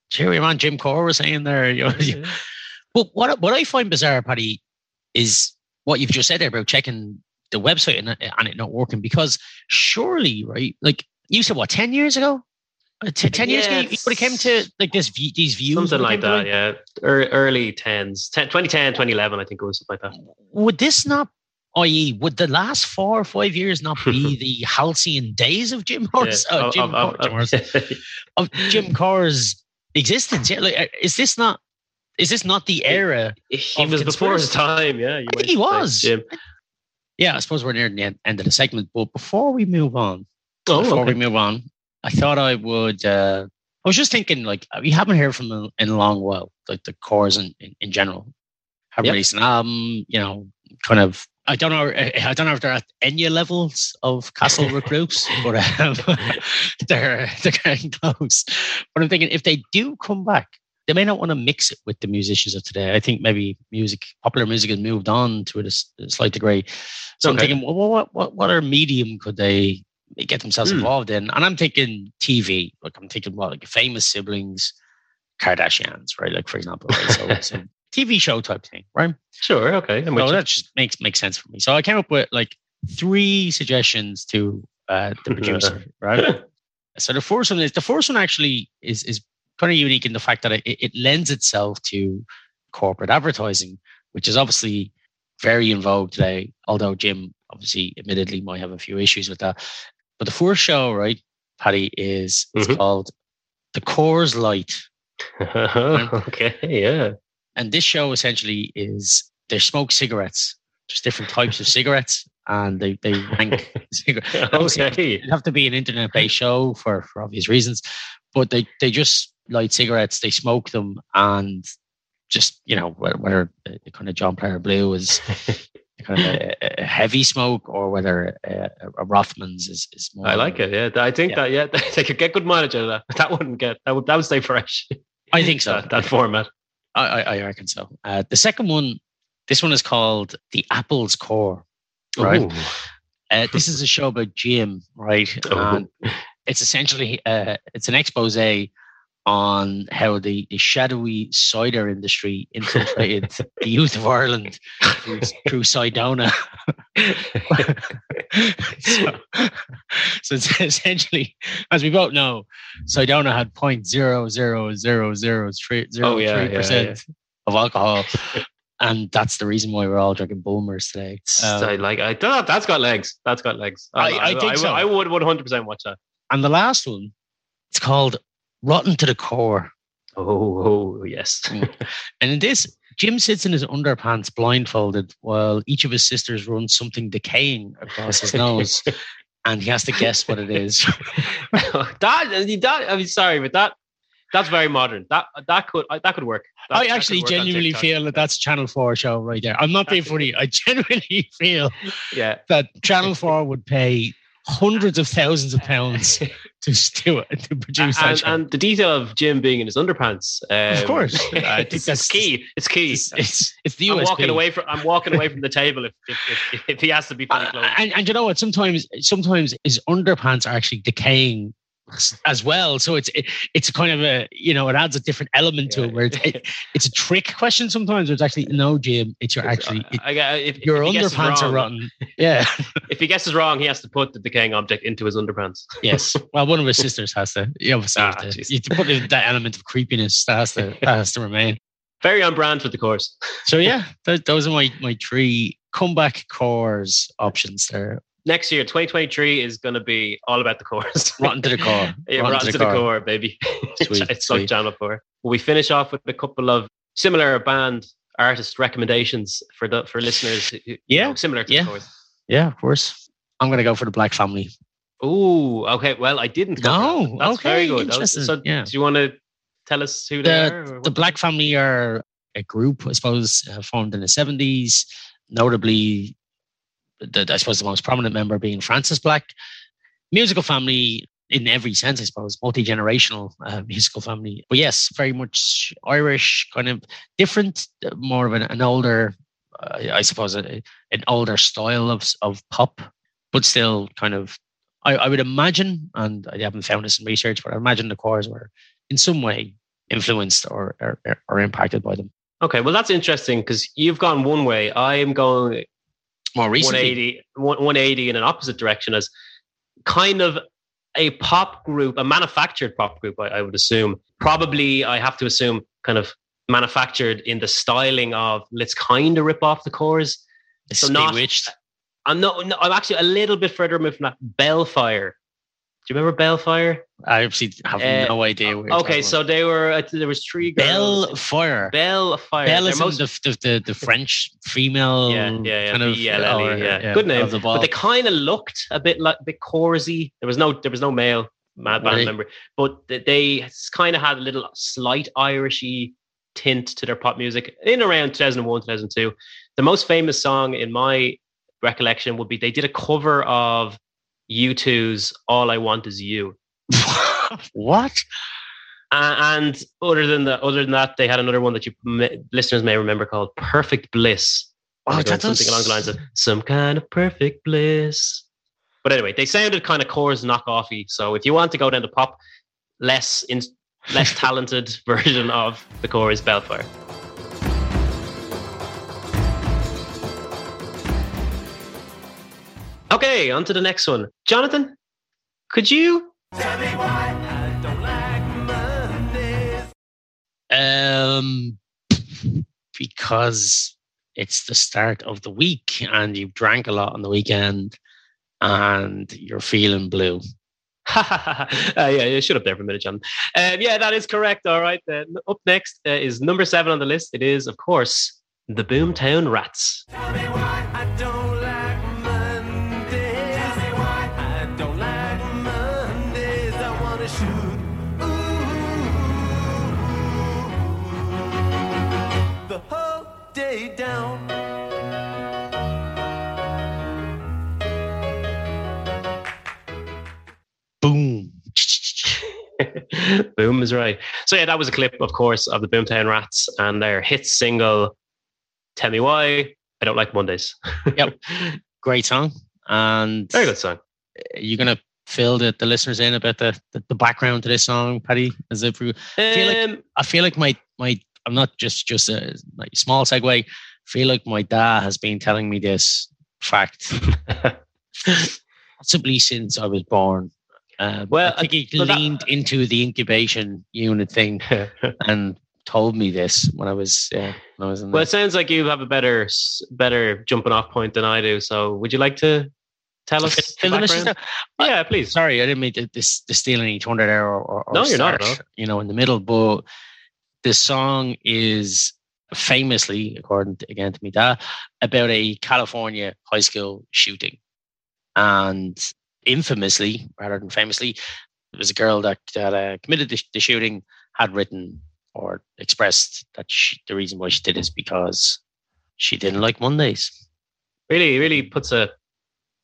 cheery man, Jim Corr was saying there." You know, (laughs) but what what I find bizarre, Paddy, is what you've just said there about checking the website and, and it not working because surely, right? Like you said, what ten years ago? T- ten years ago, you would have came to like this view, these views, Something like that, yeah. Ear- Early 10s, 10, 2010, 2011, I think it was something like that. would this not, i.e., would the last four or five years not be (laughs) the halcyon days of Jim Horse, Yeah, uh, of- Jim, of- Cor- Jim of- Horse, (laughs) of Jim Carr's existence? Yeah, like, uh, is this not, is this not the era? he was before his time, yeah. you I think he was. Yeah, I suppose we're near the end, end of the segment, but before we move on, Oh, before okay. we move on, I thought I would. Uh, I was just thinking, like, we haven't heard from them in a long while, like the Corrs in, in, in general. Haven't Yep. released an album, you know, kind of. I don't know. I don't know if they're at Enya levels of Castle (laughs) Recruits, but um, (laughs) they're they're getting close. But I'm thinking if they do come back, they may not want to mix it with the musicians of today. I think maybe music, popular music, has moved on to a slight degree. So I'm thinking, well, what what what other medium could they get themselves Hmm. involved in? And I'm thinking TV. Like I'm thinking, what like famous siblings, Kardashians, right? Like for example, right? so, so (laughs) TV show type thing, right? Sure, okay. I'm So that just makes makes sense for me. So I came up with like three suggestions to uh, the producer, (laughs) right? So the first one is the first one actually is is kind of unique in the fact that it, it lends itself to corporate advertising, which is obviously very in vogue today. Although Jim obviously, admittedly, might have a few issues with that. But the first show, right, Paddy, is it's Mhm. called the Coors Light. (laughs) okay, yeah. And this show essentially is they smoke cigarettes, just different types of cigarettes, and they they rank (laughs) cigarettes. okay. It'd have to be an internet-based show for for obvious reasons, but they they just light cigarettes, they smoke them, and just you know whether the kind of John Player Blue is (laughs) kind of a, a heavy smoke or whether a, a Rothman's is is more. I like it. Yeah, I think Yeah. that. Yeah, (laughs) they could get good mileage out of that. (laughs) That wouldn't get. That would. That would stay fresh. I think so. That, that format. I, I, I reckon so. Uh, the second one, this one is called the Apple's Core. Right. Uh, this is a show about Jim, right? Oh. And it's essentially uh, it's an expose on how the, the shadowy cider industry infiltrated (laughs) the youth of Ireland through, through Cidona. (laughs) so, so essentially, as we both know, Cidona had point zero zero zero zero three zero Oh, yeah, yeah, percent of alcohol. And that's the reason why we're all drinking Bulmers today. Um, I like. I that, that's got legs. That's got legs. I- I think I, so. I would one hundred percent watch that. And the last one, it's called Rotten to the Core. Oh, oh yes. Mm. (laughs) And in this, Jim sits in his underpants blindfolded while each of his sisters runs something decaying across his nose. (laughs) and he has to guess what it is. (laughs) that, that. I mean, sorry, but that. That's very modern. That that could that could work. That- I actually work genuinely feel that that's a Channel 4 show right there. I'm not being funny. I genuinely feel Yeah. that Channel 4 would pay hundreds of thousands of pounds to, to, to produce that And, and the detail of Jim being in his underpants. Um, Of course. (laughs) It's, it's key. It's key. it's, it's, it's the I'm walking away from. I'm walking away from the table if if, if, if he has to be fully Uh, clothed. and, and you know what? Sometimes, sometimes his underpants are actually decaying as well. So it's it, it's kind of a you know it adds a different element to it where it's it, it's a trick question sometimes. Where it's actually no, Jim. It's your actually it, I, I, if, your if underpants are wrong- rotten. Yeah. (laughs) If he guesses wrong, he has to put the decaying object into his underpants. yes. Well, one of his sisters has to. You obviously have Ah, to, you have to put in that element of creepiness that has to that has to remain. Very on brand for the Corrs. So yeah, th- those are my my three comeback cores options there. Next year, 2023 is going to be all about the Corrs. (laughs) Rotten to the core. (laughs) Yeah, rotten, to the core, baby. (laughs) Sweet, it's sweet. like Channel 4. Will we finish off with a couple of similar band artist recommendations for the for listeners? who- you Yeah, know, similar to yeah. the Corrs. Yeah, of course. I'm gonna go for the Black Family. Oh, okay. Well, I didn't. go No, that. that's okay, very good. Was- so, yeah. do you want to tell us who they are? the, what the Black? Family are a group, I suppose, uh, formed in the 70s, notably, the, I suppose, the most prominent member being Frances Black. Musical family in every sense, I suppose, multi generational uh, musical family. But yes, very much Irish, kind of different, more of an, an older, uh, I suppose, a, an older style of, of pop, but still kind of. I, I would imagine, and I haven't found this in research, but I imagine the Corrs were in some way influenced or or, or impacted by them Okay, well, that's interesting because you've gone one way. I am going more recently. 180, 180 in an opposite direction as kind of a pop group, a manufactured pop group, I, I would assume. Probably, I have to assume, kind of manufactured in the styling of let's kind of rip off the Corrs. So not-. I'm not. No, I'm actually a little bit further removed from that. Bellefire. Do you remember Bellefire? I obviously have Uh, no idea. Okay, so they were. Think there was three girls. Bellefire. Belle They're is most- the, the, the, the French female yeah, yeah, yeah, kind of or, yeah. Good name. the But they kind of looked a bit like a bit Corrsy. There was no there was no male mad band Really? member, but they kind of had a little slight Irishy tint to their pop music in around 2001 2002. The most famous song in my recollection would be they did a cover of U2's "All I Want Is You." (laughs) what? Uh, and other than that, other than that, they had another one that you may, listeners may remember called "Perfect Bliss." Oh, that something does- along the lines of "Some kind of perfect bliss." But anyway, they sounded kind of Corrs knockoffy. So if you want to go down the pop, less in, less (laughs) talented version of the Corrs Bellefire. Okay, on to the next one. Jonathan, could you Like Um, because it's the start of the week and you've drank a lot on the weekend and you're feeling blue. (laughs) uh, yeah, yeah, shut up there for a minute, John. Um, yeah, that is correct. All right. Uh, up next uh, is number seven on the list. It is, of course, the Boomtown Rats. (laughs) Boom is right. So yeah, that was a clip, of course, of the Boomtown Rats and their hit single, "Tell Me Why I Don't Like Mondays." (laughs) Yep. Great song. And Very good song. you're going to fill the, the listeners in about the, the, the background to this song, Paddy? As if we, feel like- Um, I feel like my, my, I'm not just, just a like, small segue. feel like my dad has been telling me this fact (laughs) possibly since I was born. Uh, Well, I think he but that- leaned into the incubation unit thing (laughs) and told me this when I was uh, when I was in the well, the, it sounds like you have a better better jumping off point than I do. So, would you like to tell us? (laughs) the Fill the. (laughs) Yeah, please. Sorry, I didn't mean to, to, to steal any thunder there or, or, or No, you're not at You know, in the middle, but this song is famously, according to, again to me dad, about a California high school shooting, and infamously, rather than famously, there was a girl that that uh, committed the, the shooting had written or expressed that she, the reason why she did is because she didn't like Mondays. Really, really puts a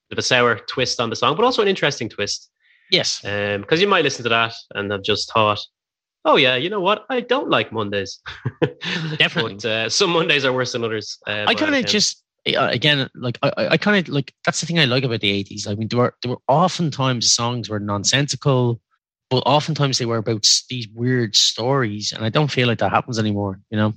bit of a sour twist on the song, but also an interesting twist. Yes, because you might listen to that and have just thought, "Oh yeah, you know what? I don't like Mondays." (laughs) Definitely. but, uh, some Mondays are worse than others. Uh, I kind of just again like I, I kind of like that's the thing I like about the eighties. I mean, there were there were oftentimes songs were nonsensical, but oftentimes they were about these weird stories, and I don't feel like that happens anymore. You know,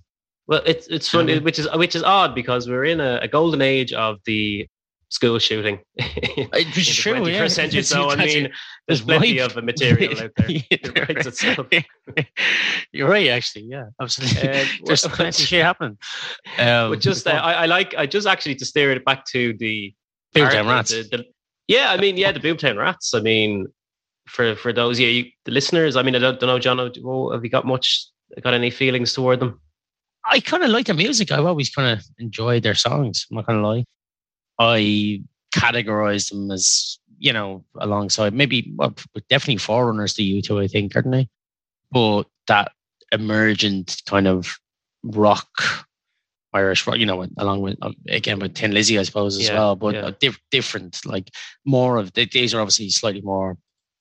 well, it's it's funny, which is which is odd because we're in a, a golden age of the school shooting. in (laughs) It was the true, 21st yeah. century. It's- So I mean, there's plenty ripe. of material out there. (laughs) Yeah, It writes itself. (laughs) You're right, actually. Yeah, absolutely. Um, There's well- plenty of shit happening. Um, but just uh, I, I like I just actually to steer it back to the Boomtown Rats. the- the- yeah, I mean, yeah, the Boomtown Rats. I mean, for for those yeah, you, the listeners. I mean, I don't, don't know, John. oh, Have you got much? Got any feelings toward them? I kind of like their music. I've always kind of enjoyed their songs. I'm not gonna lie. I categorize them as you know alongside maybe well, definitely forerunners to U2. I think, aren't they? But that emergent kind of rock, Irish rock, you know, along with uh, again with Thin Lizzy, I suppose as Yeah, well. But yeah. uh, diff- different, like more of the, these are obviously slightly more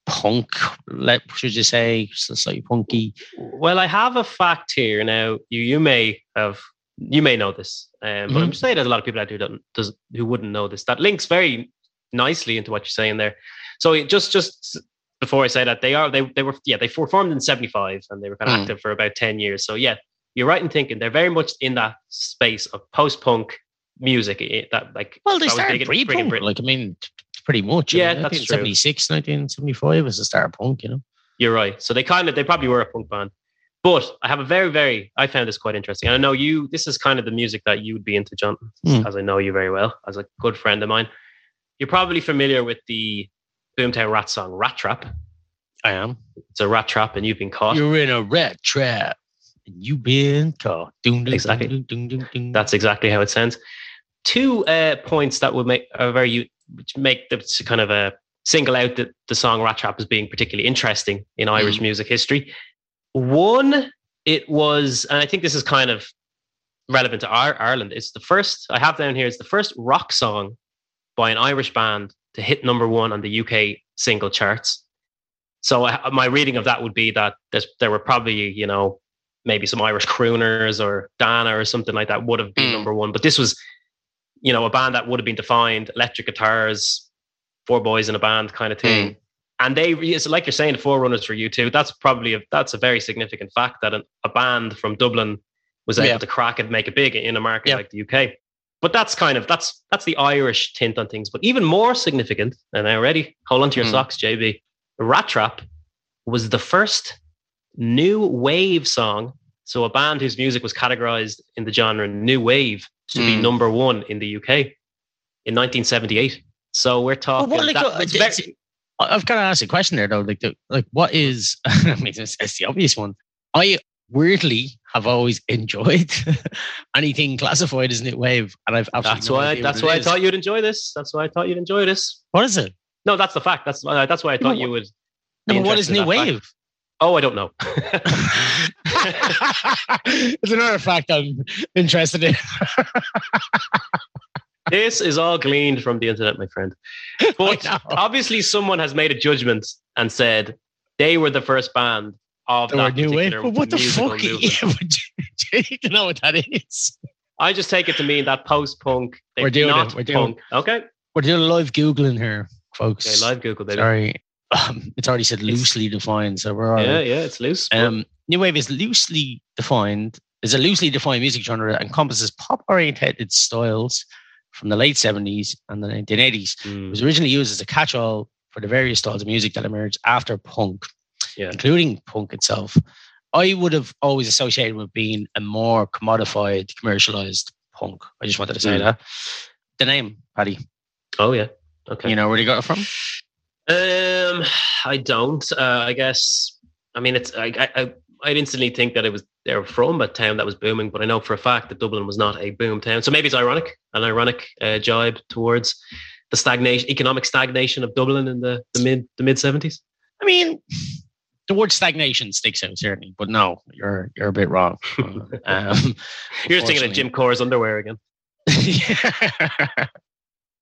punk. Let should you say slightly punky? Well, I have a fact here now. You you may have you may know this, um, but I'm Mhm. saying there's a lot of people out there who don't does who wouldn't know this. That links very nicely into what you're saying there. So it just just before I say that they are they they were yeah they were formed in '75 and they were kind of Mm. active for about ten years. So yeah, you're right in thinking they're very much in that space of post punk music. That like Well, they started pre punk. Like, I mean, pretty much. Yeah, I mean, that's true. 1976, 1975 was the start of punk, you know? You're right. So they kind of they probably were a punk band. But I have a very, very I found this quite interesting. And I know you this is kind of the music that you would be into, John, Hmm. as I know you very well, as a good friend of mine. You're probably familiar with the Boomtown Rat song, Rat Trap. I am. It's a rat trap and you've been caught. You're in a rat trap and you've been caught. Dun, dun, Exactly. Dun. That's exactly how it sounds. Two uh, points that would make are very which make the kind of a single out that the song Rat Trap as being particularly interesting in Irish music history. One, it was, and I think this is kind of relevant to our, Ireland. It's the first I have down here. It's the first rock song by an Irish band to hit number one on the UK single charts. So I, my reading of that would be that there's, there were probably you know maybe some Irish crooners or Dana or something like that would have been Mm. number one. But this was, you know, a band that would have been defined electric guitars, four boys in a band kind of thing. And they, it's like you're saying, the forerunners for U2. That's probably a, that's a very significant fact that a, a band from Dublin was able Yeah. to crack and make it big in a market Yeah. like the UK. But that's kind of that's that's the Irish tint on things. But even more significant, and now ready, hold on to your Mm. socks, JB. Rat Trap was the first new wave song. So a band whose music was categorized in the genre new wave to be Mm. number one in the UK in 1978. So we're talking. like, that- uh, very- I- I've got to ask a question there though. Like, the, like, what is? (laughs) I mean, it's, it's the obvious one. I weirdly have always (laughs) enjoyed anything classified as new wave, and I've absolutely that's no why. That's why I is. thought you'd enjoy this. That's why I thought you'd enjoy this. What is it? No, that's the fact. That's uh, that's why I No, thought you would. No, what is new that fact. wave? Oh, I don't know. (laughs) it's another fact I'm interested in. This is all gleaned from the internet, my friend. (laughs) But obviously, someone has made a judgment and said they were the first band of that new wave. But what the fuck? (laughs) Yeah, but do you know what that is? I just take it to mean that post-punk. We're doing it, we're doing punk. Okay. We're doing live googling here, folks. Okay. Live Google, baby. Sorry, um, it's already said loosely defined, so we're all Yeah, right. yeah, it's loose. Um, new wave is loosely defined. Is a loosely defined music genre that encompasses pop-oriented styles from the late seventies and the nineteen eighties. It Mm, was originally used as a catch-all for the various styles of music that emerged after punk, Yeah. including punk itself. I would have always associated with being a more commodified, commercialized punk. I just wanted to say Mm. that. The name, Paddy. oh yeah. Okay. You know where they got it from? Um, I don't. Uh, I guess. I mean, it's. I. I. I I'd instantly think that it was they were from a town that was booming, but I know for a fact that Dublin was not a boom town. So maybe it's ironic, an ironic uh, jibe towards the stagnation, economic stagnation of Dublin in the, the mid the mid seventies. I mean, the word stagnation sticks out certainly, but no, you're you're a bit wrong. (laughs) um, You're just thinking of Jim Corr's underwear again. (laughs)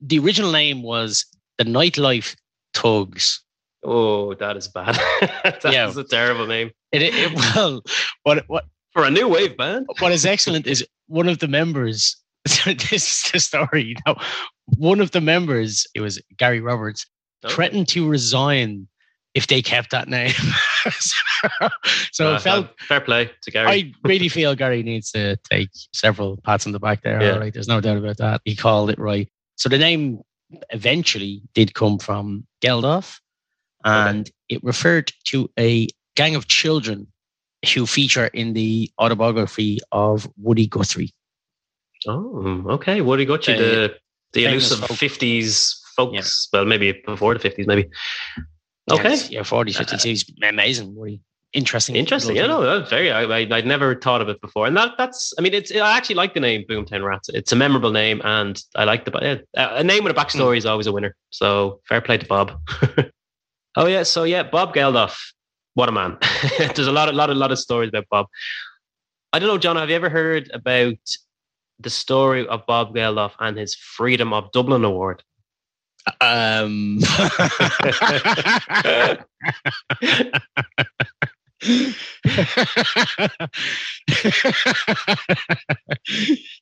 the original name was the Nightlife Thugs. Oh, that is bad. (laughs) That's Yeah. a terrible name It, it, it- well, what what for a new wave band. what is excellent is one of the members. (laughs) this is the story. Now, one of the members, it was Gary Roberts, Okay. threatened to resign if they kept that name. (laughs) so Uh, it felt fair play to Gary. I really feel Gary needs to take several pats on the back there. Yeah. All right, there's no doubt about that. He called it right. So the name eventually did come from Geldof, and it referred to a gang of children who feature in the autobiography of Woody Guthrie. Oh, okay. Woody Guthrie, Uh, the the elusive folk. fifties folks. Well, maybe before the fifties, maybe. Okay, Yes, yeah, 40s, 50s. He's amazing, Woody. Interesting. interesting. Yeah, no, that's very. I, I I'd never thought of it before, and that that's. I mean, it's. I actually like the name Boomtown Rats. It's a memorable name, and I like the uh, a name with a backstory is always a winner. So fair play to Bob. (laughs) oh yeah, so yeah, Bob Geldof. What a man. (laughs) There's a lot, a lot, a lot of stories about Bob. I don't know, John. Have you ever heard about the story of Bob Geldof and his Freedom of Dublin Award? Um,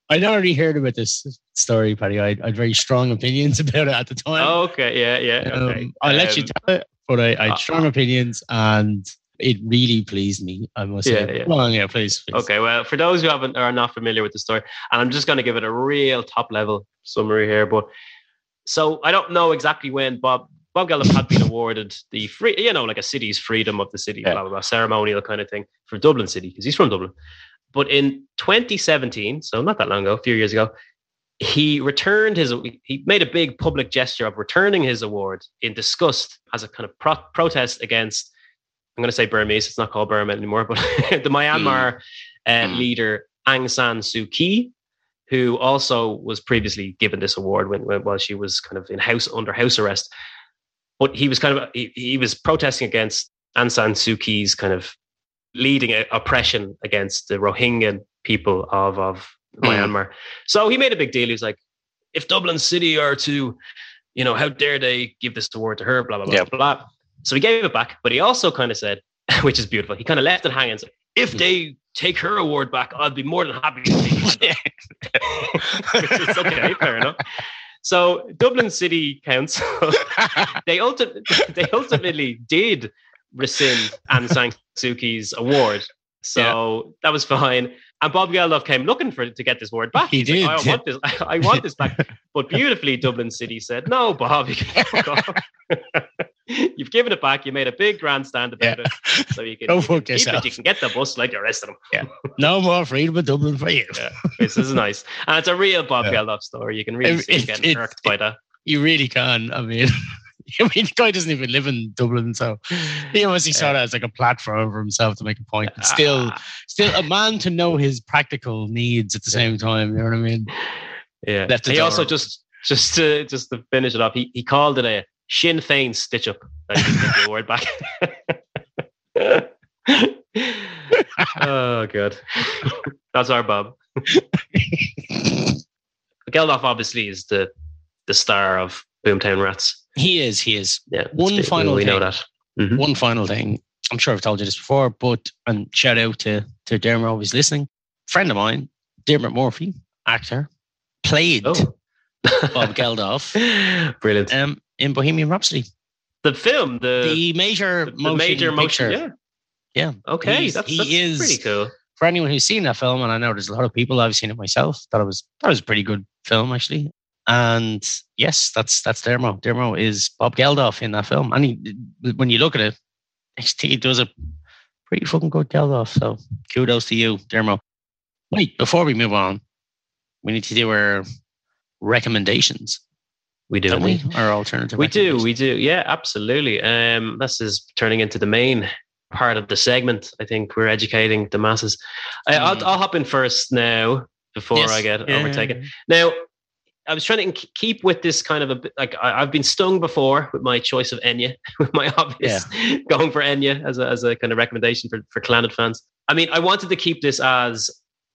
I'd already heard about this story, Paddy. I, I had very strong opinions (laughs) about it at the time. Oh, okay, yeah, yeah. Okay. Um, I'll let you Um, tell it, but I, I had uh, strong opinions and it really pleased me, I must Yeah, say. yeah. On, yeah, please. please. Okay, well, for those who haven't are not familiar with the story, and I'm just going to give it a real top level summary here. But so I don't know exactly when Bob Bob Geldof had been awarded the free, you know, like a city's freedom of the city, Yeah. blah blah blah, ceremonial kind of thing for Dublin City because he's from Dublin. But in 2017, so not that long ago, a few years ago, he returned his. He made a big public gesture of returning his award in disgust as a kind of pro- protest against. I'm going to say Burmese. It's not called Burma anymore, but (laughs) the Myanmar uh, Mm. leader Aung San Suu Kyi, who also was previously given this award when, when while she was kind of in house under house arrest. But he was kind of he, he was protesting against Aung San Suu Kyi's kind of leading a, oppression against the Rohingya people of of Mm. Myanmar. So he made a big deal. He was like, if Dublin City are to, you know, how dare they give this award to her? Blah blah blah Yeah. blah. So he gave it back, but he also kind of said, (laughs) which is beautiful. He kind of left it hanging. said, If they take her award back, I'd be more than happy to take it. (laughs) Which is okay, fair enough. So Dublin City Council, (laughs) they ultimately they ultimately did rescind Aung San Suu Kyi's award. So that was fine. And Bob Geldof came looking for to get this word back. He He's like, did. I want this. (laughs) I, want this back. (laughs) But beautifully, Dublin City said, "No, Bob, you can fuck off." You've given it back. You made a big grandstand about Yeah. it, so you (laughs) can, you fuck yourself. it. You can get the bus like the rest of them. Yeah. No more freedom of Dublin for you. Yeah, this is nice, and it's a real Bob Yeah. Geldof story. You can really It- see it- getting irked by that. You really can. I mean, (laughs) I mean, the guy doesn't even live in Dublin, so he obviously saw that as like a platform for himself to make a point. But still, Ah, still a man to know his practical needs at the same time. You know what I mean? yeah. left he door also just just to just to finish it off, he, he called it a Sinn Fein stitch up. That he didn't the word back. (laughs) oh god, that's our Bob. (laughs) Geldof obviously is the the star of Boomtown Rats. He is. He is. Yeah, One final we know thing. that. Mhm. One final thing. I'm sure I've told you this before, but and shout out to to Dermot always listening. Friend of mine, Dermot Murphy, actor, played Oh, Bob (laughs) Geldof brilliant. um, in Bohemian Rhapsody, the film, the the major the, the motion major motion. picture. Yeah. Yeah. Okay, He's- that's, he that's is- pretty cool. For anyone who's seen that film, and I know there's a lot of people I've seen it myself, thought it was that was a pretty good film actually. And yes, that's that's Dermo. Dermo is Bob Geldof in that film, and he, when you look at it, he does a pretty fucking good Geldof. So kudos to you, Dermo. Wait, before we move on, we need to do our recommendations. We do. Don't we? Our alternative. We do, we do. Yeah, absolutely. Um, this is turning into the main part of the segment. I think we're educating the masses. I, Mm. I'll, I'll hop in first now before Yes. I get Yeah. overtaken. Now, I was trying to keep with this kind of a bit like I, I've been stung before with my choice of Enya, (laughs) with my obvious (laughs) going for Enya as a, as a kind of recommendation for, for Clannad fans. I mean, I wanted to keep this as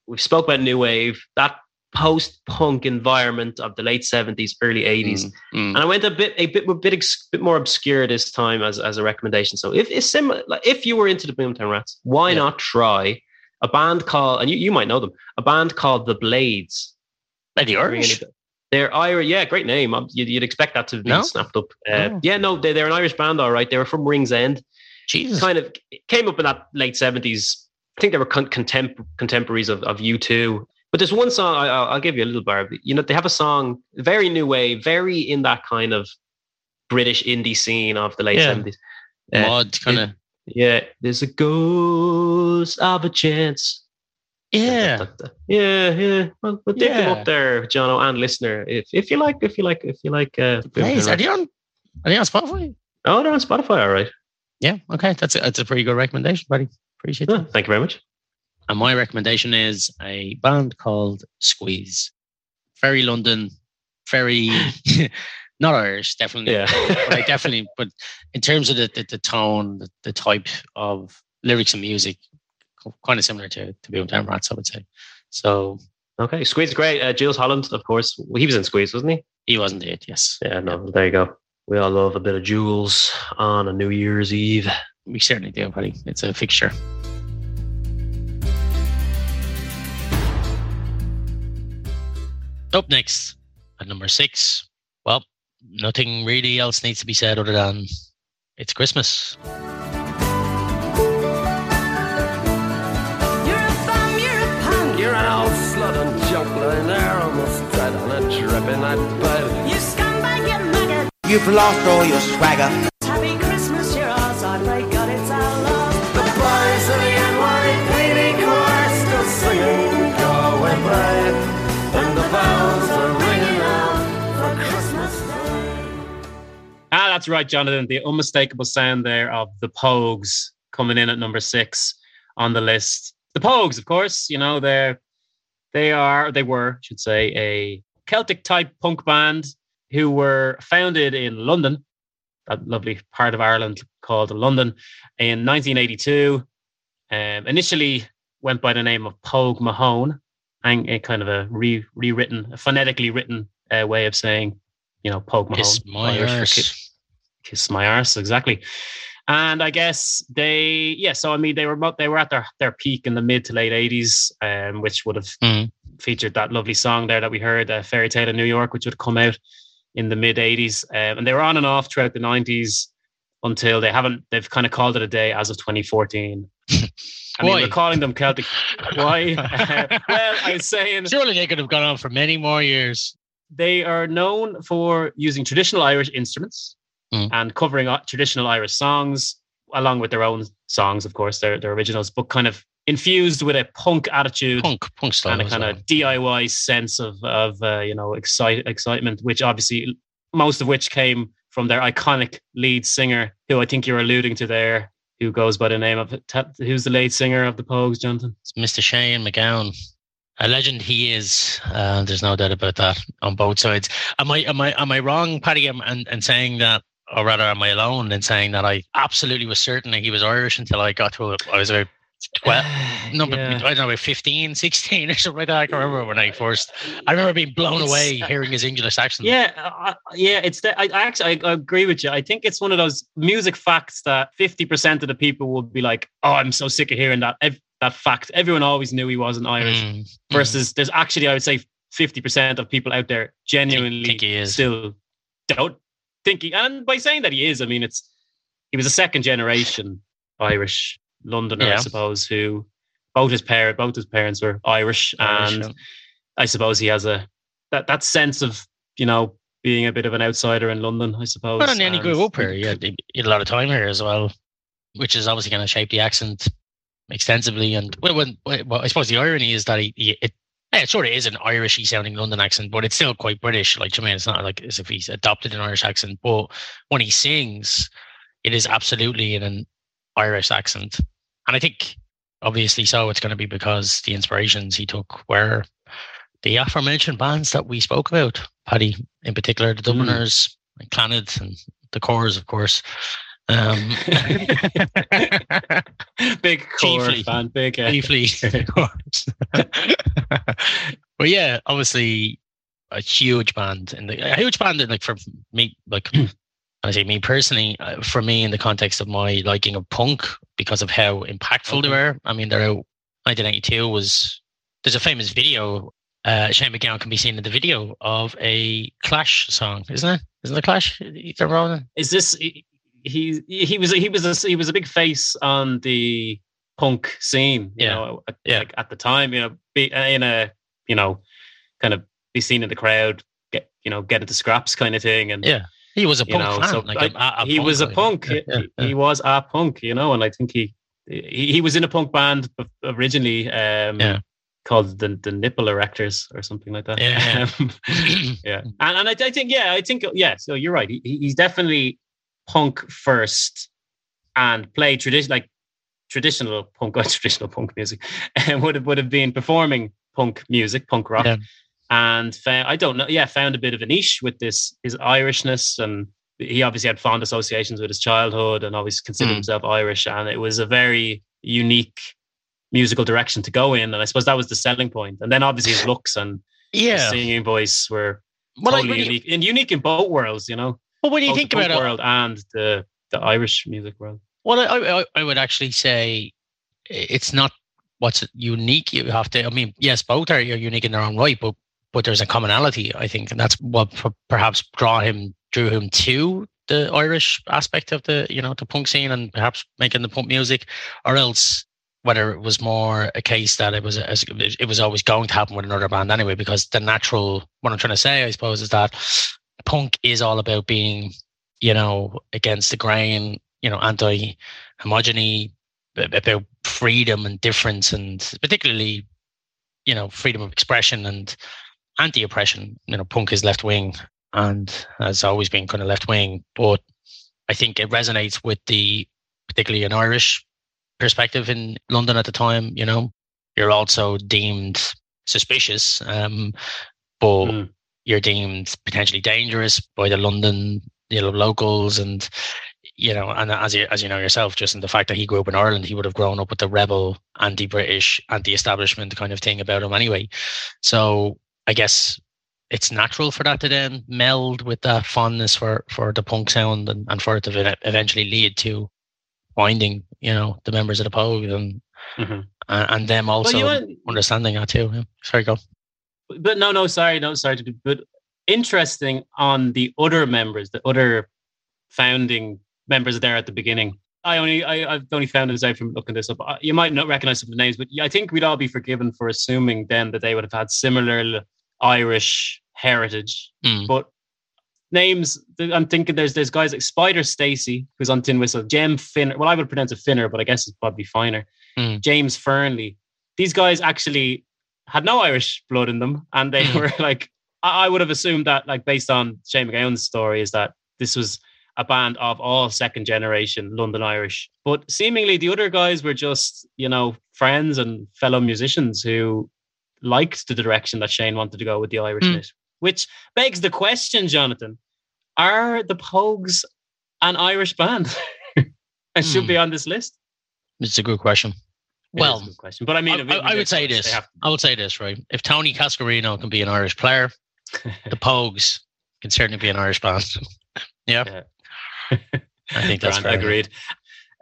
we spoke about New Wave, that post punk environment of the late 70s, early 80s. Mm, mm. And I went a bit a bit a bit, ex- bit more obscure this time as, as a recommendation. So if if, similar, like, if you were into the Boomtown Rats, why Yeah. not try a band called and you, you might know them a band called the Blades. The Irish. They're Irish, yeah, great name. Um, You'd, you'd expect that to be No? snapped up. Uh, Oh. Yeah, no, they, they're an Irish band, all right. They were from Ringsend Jesus. kind of came up in that late seventies. I think they were con- contemp- contemporaries of of U2. But there's one song I, I'll, I'll give you a little barb. You know, they have a song very new way, very in that kind of British indie scene of the late Yeah. seventies. Uh, Mod kind of. yeah, there's a ghost of a chance. Yeah. Da, da, da. yeah, yeah. Well, we'll dig them up there, Jono and listener. If if you like, if you like, if you like. Uh, Please, are they on? Are they on Spotify? oh, they're on Spotify, all right. Yeah. Okay. That's a, that's a pretty good recommendation, buddy. Appreciate Yeah, that. thank you very much. And my recommendation is a band called Squeeze. Very London, very (laughs) not Irish, definitely. Yeah. but I definitely. But in terms of the the, the tone, the, the type of lyrics and music, kind of similar to to Boomtown Rats, I would say. So Okay, Squeeze great. Uh, Jools Holland, of course. Well, he was in Squeeze, wasn't he? he wasn't it. Yes, Yeah, no, there you go. We all love a bit of Jules on a New Year's Eve. we certainly do, buddy. It's a fixture. Up next at number six. Well, nothing really else needs to be said other than it's Christmas. Junk lying there almost dead on a dripping that bed. You scumbag, you maggot. You've lost all your swagger. Happy Christmas, you're ours. I pray God it's our love. The boys of the NYPD choir still singing Galway Bay when the bells are ringing out for Christmas Day. Ah, that's right, Jonathan. The unmistakable sound there of the Pogues coming in at number six on the list. The Pogues, of course, you know, they're they are they were, I should say, a Celtic type punk band who were founded in London, that lovely part of Ireland called London, in 1982. Um, initially went by the name of Pogue Mahone, and a kind of a re, rewritten, a phonetically written uh, way of saying, you know, Pogue Mahone. Kiss my arse. ki- kiss my arse, exactly. And I guess they, yeah. So I mean, they were they were at their their peak in the mid to late eighties, um, which would have Mhm. featured that lovely song there that we heard, uh, "Fairy Tale of New York," which would come out in the mid eighties, um, and they were on and off throughout the nineties until they haven't. They've kind of called it a day as of 2014. (laughs) I mean, Why? we're calling them Celtic. Why? (laughs) (laughs) well, I was saying Surely they could have gone on for many more years. they are known for using traditional Irish instruments mm. and covering traditional Irish songs along with their own songs, of course, their their originals, but kind of infused with a punk attitude, punk punk style, and a kind well. of DIY sense of of uh, you know excite, excitement, which obviously most of which came from their iconic lead singer, who I think you're alluding to there, who goes by the name of who's the lead singer of the Pogues, Jonathan? It's Mr. Shane MacGowan. A legend he is. Uh, there's no doubt about that on both sides. Am I am I am I wrong, Paddy, and and saying that or rather am I alone in saying that I absolutely was certain that he was Irish until I got to I was about 12, (sighs) number, yeah. I don't know, 15, 16 or something like that. I can remember when I first, I remember being blown it's, away uh, hearing his English accent. Yeah, uh, yeah, it's the, I, I actually, I, agree with you. I think it's one of those music facts that 50% of the people will be like, oh, I'm so sick of hearing that, that fact. Everyone always knew he wasn't Irish mm, versus mm. there's actually, I would say 50% of people out there genuinely still don't think he, and by saying that he is, I mean, it's, he was a second generation Irish Londoner, yeah. I suppose, who both his parent, both his parents were Irish, Irish and yeah. I suppose he has a that that sense of you know being a bit of an outsider in London, I suppose. Well, and then he grew up here. He had, he had a lot of time here as well, which is obviously going to shape the accent extensively. And well, when, well, I suppose the irony is that he, he it, it sort of is an Irishy sounding London accent, but it's still quite British. Like, I mean, it's not like as if he's adopted an Irish accent, but when he sings, it is absolutely in an Irish accent. And I think obviously so it's going to be because the inspirations he took were the aforementioned bands that we spoke about, Paddy in particular, the mm. Dubliners, mm. and Clannad, and the Corrs, of course. Um, (laughs) big Corr fan, big uh, chiefly, (laughs) but yeah, obviously a huge band and a huge band and like for me, like I say me personally, uh, for me in the context of my liking of punk because of how impactful okay. they were. I mean, they're out. 1992 was there's a famous video. Uh, Shane MacGowan can be seen in the video of a Clash song, isn't it? Isn't the Clash? Is this he? He was he was a, he was a big face on the punk scene. You yeah. know, at, yeah. Like at the time, you know, be in a you know, kind of be seen in the crowd, get you know, get into scraps kind of thing, and yeah he was a punk know, fan. So like a, a he punk was a punk. Yeah, yeah, yeah. He, was a punk, you know, and I think he he, he was in a punk band originally. Um, yeah. Called the the nipple erectors or something like that. Yeah, yeah, (laughs) and and I, I, think yeah, I think yeah. So you're right. He, he's definitely punk first, and play tradition like traditional punk, (laughs) or traditional punk music, (laughs) and would have would have been performing punk music, punk rock, yeah and found, I don't know, yeah, found a bit of a niche with this his Irishness, and he obviously had fond associations with his childhood, and always considered mm. himself Irish, and it was a very unique musical direction to go in, and I suppose that was the selling. And then obviously his looks and yeah, singing voice were well, totally unique, and unique in both worlds, you know. Well, when you both think about it, world and the the Irish music world. Well, I, I, I would actually say it's not what's unique. You have to. I mean, yes, both are unique in their own right, but but there's a commonality, I think, and that's what perhaps draw him drew him to the Irish aspect of the you know the punk scene and perhaps making the punk music, or else whether it was more a case that it was it was always going to happen with another band anyway. Because the natural what I'm trying to say, I suppose, is that punk is all about being you know against the grain, you know, anti homogeny, about freedom and difference, and particularly you know freedom of expression and anti-oppression. You know, punk is left wing and has always been kind of left wing, but I think it resonates with the particularly an Irish perspective in London at the time. You know, you're also deemed suspicious, um, but mm. You're deemed potentially dangerous by the London you know locals and you know, and as you as you know yourself, just in the fact that he grew up in Ireland, he would have grown up with the rebel, anti-British, anti-establishment kind of thing about him anyway. So I guess it's natural for that to then meld with that fondness for for the punk sound and, and for it to eventually lead to finding you know the members of the Pogue and mm-hmm. and, and them also well, understanding that too. Yeah. Sorry, go. But no, no, sorry, no, sorry. But interesting on the other members, the other founding members there at the beginning. I only I, have only found this out from looking this up. You might not recognize some of the names, but I think we'd all be forgiven for assuming then that they would have had similar Irish heritage. Mm. But names. I'm thinking there's there's guys like Spider Stacy, who's on Tin Whistle, Jem Finner. Well, I would pronounce it Finner, but I guess it's probably Finer. Mm. James Fearnley. These guys actually had no Irish blood in them, and they Mm. (laughs) were like, I, I would have assumed that, like based on Shane MacGowan's story, is that this was a band of all second generation London Irish. But seemingly the other guys were just, you know, friends and fellow musicians who liked the direction that Shane wanted to go with the Irishness. Which begs the question, Jonathan, are the Pogues an Irish band? (laughs) and should Hmm. be on this list? It's a good question. Well, good question. But I mean, I, I- I would say this. I would say this, right? If Tony Cascarino can be an Irish player, the (laughs) Pogues can certainly be an Irish band. (laughs) yeah, I think (laughs) that's Grand, agreed.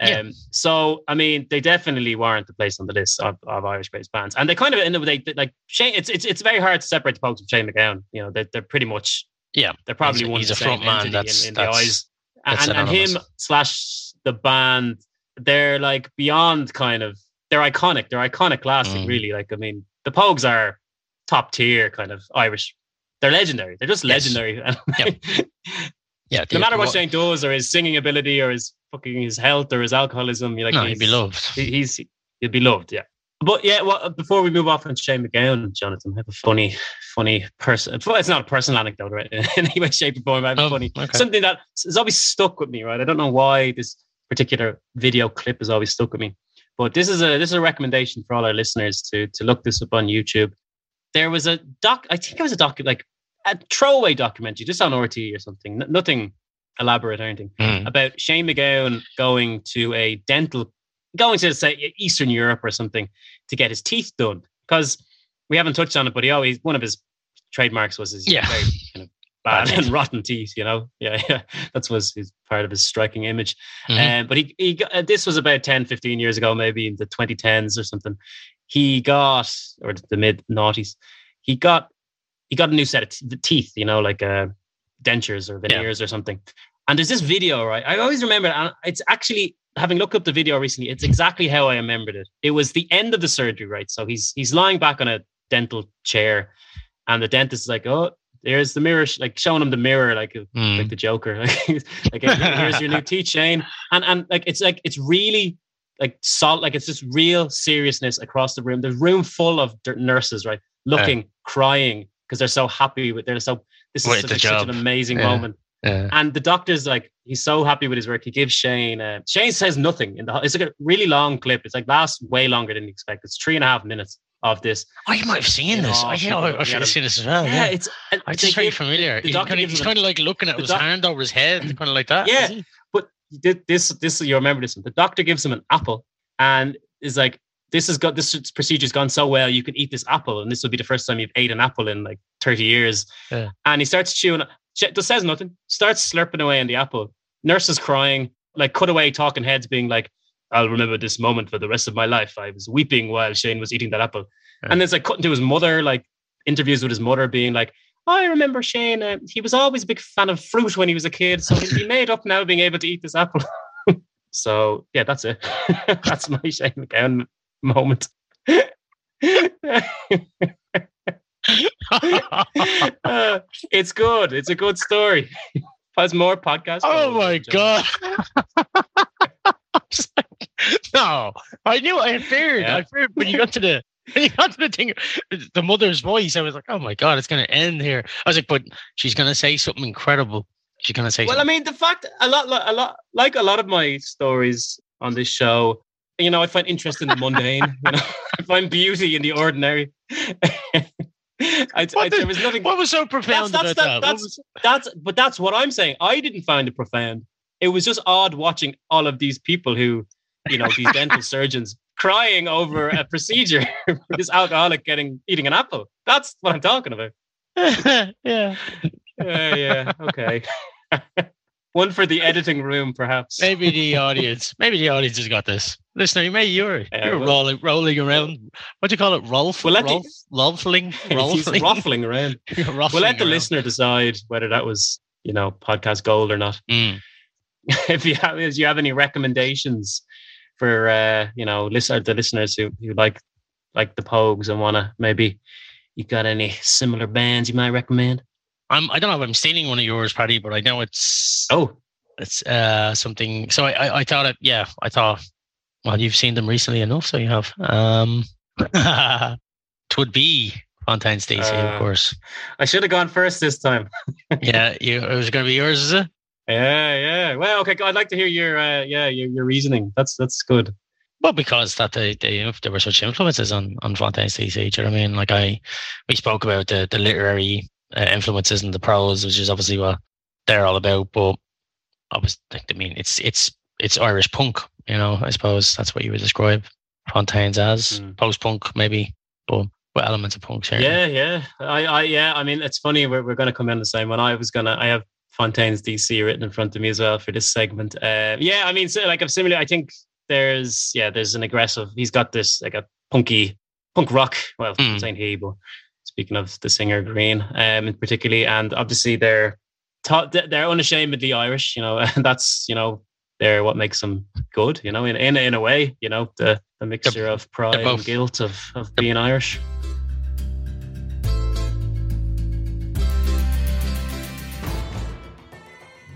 Yeah. Um, so, I mean, they definitely warrant the place on the list of, of Irish-based bands, and they kind of end up they, they like Shane. It's it's it's very hard to separate the Pogues from Shane MacGowan. You know, they're, they're pretty much Yeah, they're probably He's one he's of the a front man, that's- in, in the that's- eyes. And, that's and, and him slash the band, they're like beyond kind of they're iconic. They're iconic classic, Mm. really. Like I mean, the Pogues are top tier kind of Irish. They're legendary. They're just Yes. legendary. (laughs) yeah. no matter what what- Shane does or his singing ability or his fucking his health or his alcoholism, you're like no, he's, he'd be loved. he- he's he'll be loved, yeah. But yeah, well, before we move off on Shane MacGowan, Jonathan, I have a funny, funny person. It's not a personal anecdote, right? (laughs) In any way, shape, or form. I have a Oh, funny okay. something that has always stuck with me, right? I don't know why this particular video clip has always stuck with me, but this is a this is a recommendation for all our listeners to to look this up on YouTube. There was a doc, I think it was a doc, like a throwaway documentary, just on RT or something, nothing elaborate or anything Mm. about Shane MacGowan going to a dental, going to say Eastern Europe or something to get his teeth done. Because we haven't touched on it, but he always one of his trademarks was his Yeah. very (laughs) kind of bad and rotten teeth. You know, yeah, (laughs) yeah, that's was his part of his striking image. Mhm. Um, but he he got, uh, this was about 10, 15 years ago, maybe in the 2010s or something. He got or the mid noughties. He got he got a new set of t- teeth. You know, like uh, dentures or Yeah. veneers or something. And there's this video, right? I always remember, it, and it's actually having looked up the video recently. It's exactly how I remembered it. It was the end of the surgery, right? So he's he's lying back on a dental chair, and the dentist is like, "Oh, there's the mirror," like showing him the mirror, like Mm. like the Joker, (laughs) like, like here's your new (laughs) teeth, Shane, and and like it's like it's really like salt, like it's just real seriousness across the room. There's room full of nurses, right, looking, crying because they're so happy with they're so. This is such, like, such an amazing Yeah. moment. Yeah. And the doctor's like, he's so happy with his work. He gives Shane. Uh, Shane says nothing in the. It's like a really long clip. It's like lasts way longer than you expect. It's three and a half minutes of this. Oh, you might have seen this. oh, I, yeah, I, I should have seen this as well. Yeah, Yeah, it's. Uh, I'm they just very give- familiar. the He's doctor kind, of, he's kind of like looking at his doc- hand over his head, kind of like that. Yeah. But thi- this, this, you remember this one. The doctor gives him an apple and is like, "This has got this procedure's gone so well. You can eat this apple, and this will be the first time you've ate an apple in like thirty years." Yeah. And he starts chewing. ch- Just says nothing. Starts slurping away on the apple. Nurse is crying. Like cutaway talking heads being like, "I'll remember this moment for the rest of my life." I was weeping while Shane was eating that apple. Yeah. And it's like cutting to his mother, like interviews with his mother, being like. I remember Shane. Uh, he was always a big fan of fruit when he was a kid, so he he made up now being able to eat this apple. (laughs) so yeah, that's it. (laughs) that's my Shane MacGowan moment. (laughs) Uh, it's good. It's a good story. Has more podcasts. oh my god! (laughs) no, I knew I feared. Yeah. I feared when you got to the (laughs) when you got to the thing, the mother's voice. I was like, oh my god, it's going to end here. I was like, but she's going to say something incredible. She's going to say Well, I mean, the fact a lot, a lot, like a lot of my stories on this show, you know, I find interest in the mundane. you know, (laughs) I find beauty in the ordinary. I, I, What the- there was nothing. what was so profound that's, about that- that? That's, was- that's but that's what I'm saying. I didn't find it profound. It was just odd watching all of these people who, you know, these dental (laughs) surgeons crying over a (laughs) procedure (laughs) for this alcoholic getting eating an apple. That's what I'm talking about. yeah. Yeah, yeah, okay. One for the editing room, perhaps. Maybe the audience, maybe the audience has got this. Listener, maybe you're Yeah, you're well- rolling rolling around. What do you call it? Rolf? Well, let the- Rolfling? Rolfling? ruffling around. We'll let the around. listener decide whether that was, you know, podcast gold or not. Mm. (laughs) if you have, if you have any recommendations for, uh, you know, listener the listeners who who like like the Pogues and wanna maybe you got any similar bands you might recommend? I'm I don't know if I'm stealing one of yours, Paddy, but I know it's Oh, it's uh something. So I I, I thought it. Yeah, I thought. Well, you've seen them recently enough, so you have. Um, (laughs) would be Fontaines D.C., Uh, of course. I should have gone first this time. (laughs) Yeah, you, it was going to be yours, is it? Yeah, yeah. Well, okay. I'd like to hear your uh, yeah your, your reasoning. That's that's good. Well, because that they, they there were such influences on on Fontaine's DC. Do you know what I mean? Like I, we spoke about the the literary uh, influences and the prose, which is obviously what they're all about. But I was like, I mean, it's it's it's Irish punk. You know, I suppose that's what you would describe Fontaines as Mm. post punk, maybe, but with elements of punk. Certainly. Yeah, yeah. I, I, yeah. I mean, it's funny. We're, we're going to come in the same one. I was gonna. I have Fontaines D.C. written in front of me as well for this segment. Uh, yeah. I mean, so like, I'm similar. I think there's yeah, there's an aggressive. He's got this like a punky punk rock. Well, I'm Mm. saying he, but speaking of the singer Grian, um, particularly, and obviously they're ta- they're unashamedly Irish. You know, (laughs) and that's you know they're what makes them good. You know, in in in a way. You know, the the mixture of pride and guilt of of being Irish.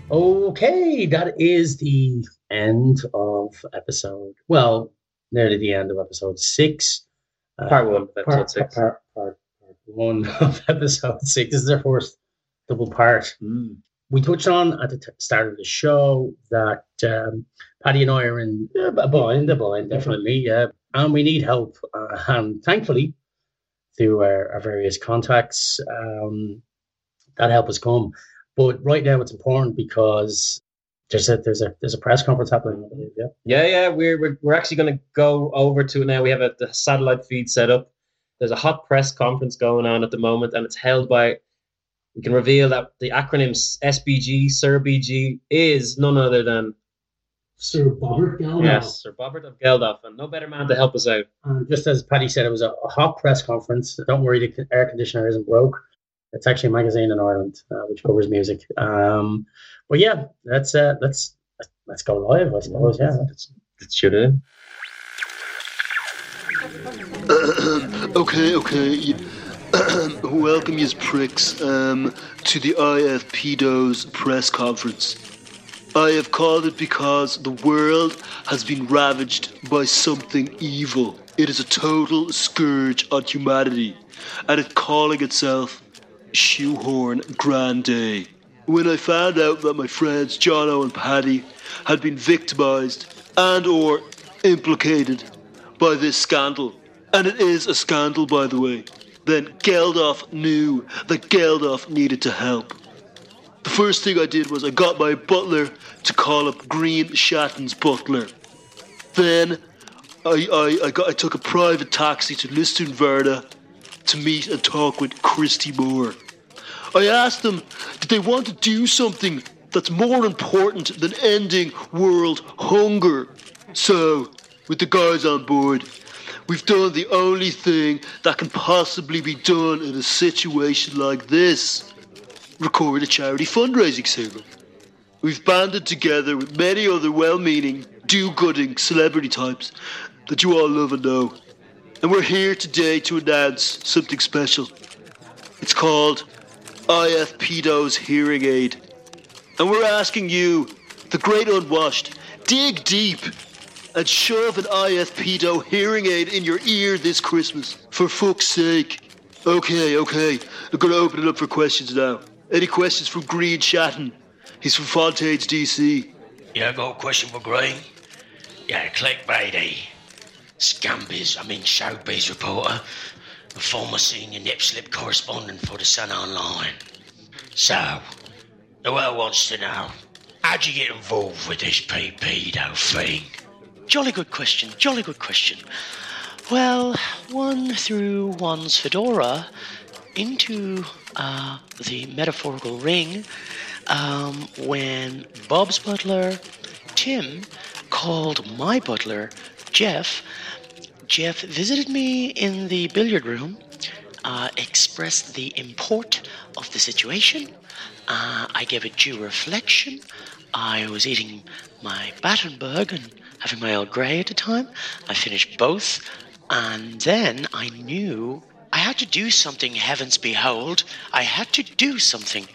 Okay, that is the end of episode. Well, nearly the end of episode six. Uh, Part one of episode part, six. Part, part, part one (laughs) of episode six. This is their first double part. We touched on at the t- start of the show that um, Paddy and I are in uh, a bind, a bind, definitely, yeah. And we need help. Uh, and thankfully, through our, our various contacts, um, that help has come. But right now, it's important because there's a there's a there's a press conference happening. I believe, yeah. Yeah, yeah, we're we're, we're actually going to go over to it now. We have a the satellite feed set up. There's a hot press conference going on at the moment, and it's held by. We can reveal that the acronym SBG, Sir BG, is none other than Sir Bobbert Geldof. yes, Sir Bobbert of Geldof, and no better man to help us out. Just as Paddy said, it was a, a hot press conference. Don't worry, the air conditioner isn't broke. It's actually a magazine in Ireland uh, which covers music. Um, but yeah, let's uh, let's let's go live. I suppose. Yeah. Let's shoot it in. (coughs) okay, okay. (coughs) Welcome, you pricks, um, to the IFPDO's press conference. I have called it because the world has been ravaged by something evil. It is a total scourge on humanity, and it's calling itself Shoehorn Grande. When I found out that my friends Jono and Paddy had been victimized and or implicated by this scandal, and it is a scandal by the way, then Geldof knew that Geldof needed to help. The first thing I did was I got my butler to call up Grian Chatten's butler. Then I, I, I, got, I took a private taxi to Lisdoonvarna to meet and talk with Christy Moore. I asked them, did they want to do something that's more important than ending world hunger? So, with the guys on board, we've done the only thing that can possibly be done in a situation like this record a charity fundraising single. We've banded together with many other well meaning, do gooding celebrity types that you all love and know. And we're here today to announce something special. It's called IFPDO's Hearing Aid. And we're asking you, the great unwashed, dig deep and shove an IFPDO hearing aid in your ear this Christmas. For fuck's sake. Okay, okay. I'm gonna open it up for questions now. Any questions from Grian Chatten? He's from Fontaine's DC. Yeah, I got a question for Grian. Yeah, clickbaity. Scumbiz, I mean showbiz reporter, a former senior nip slip correspondent for the Sun Online. So, the world wants to know, how'd you get involved with this pedo thing? Jolly good question. Jolly good question. Well, one through one's fedora into uh, the metaphorical ring um, when Bob's butler, Tim, called my butler, Jeff. Jeff visited me in the billiard room, uh, expressed the import of the situation. Uh, I gave it due reflection. I was eating my Battenberg and having my Earl Grey at the time. I finished both, and then I knew I had to do something, heavens behold. I had to do something.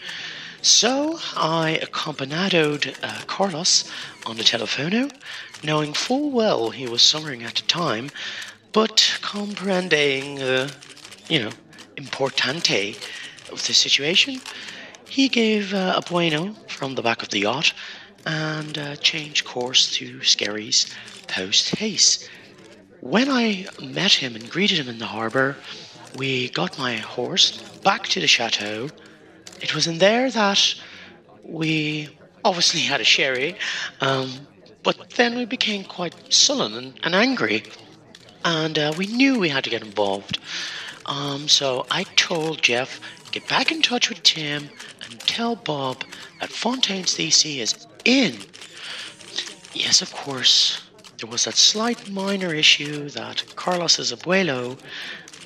So I accompanadoed uh, Carlos on the telephono, knowing full well he was summering at the time, but comprehending, uh, you know, importante of the situation, he gave uh, a bueno from the back of the yacht and uh, changed course to Skerries post haste. When I met him and greeted him in the harbour, we got my horse back to the chateau. It was in there that we obviously had a sherry, um, but then we became quite sullen and, and angry, and uh, we knew we had to get involved. Um, so I told Jeff, get back in touch with Tim and tell Bob that Fontaines D.C. is in. Yes, of course, there was that slight minor issue that Carlos's abuelo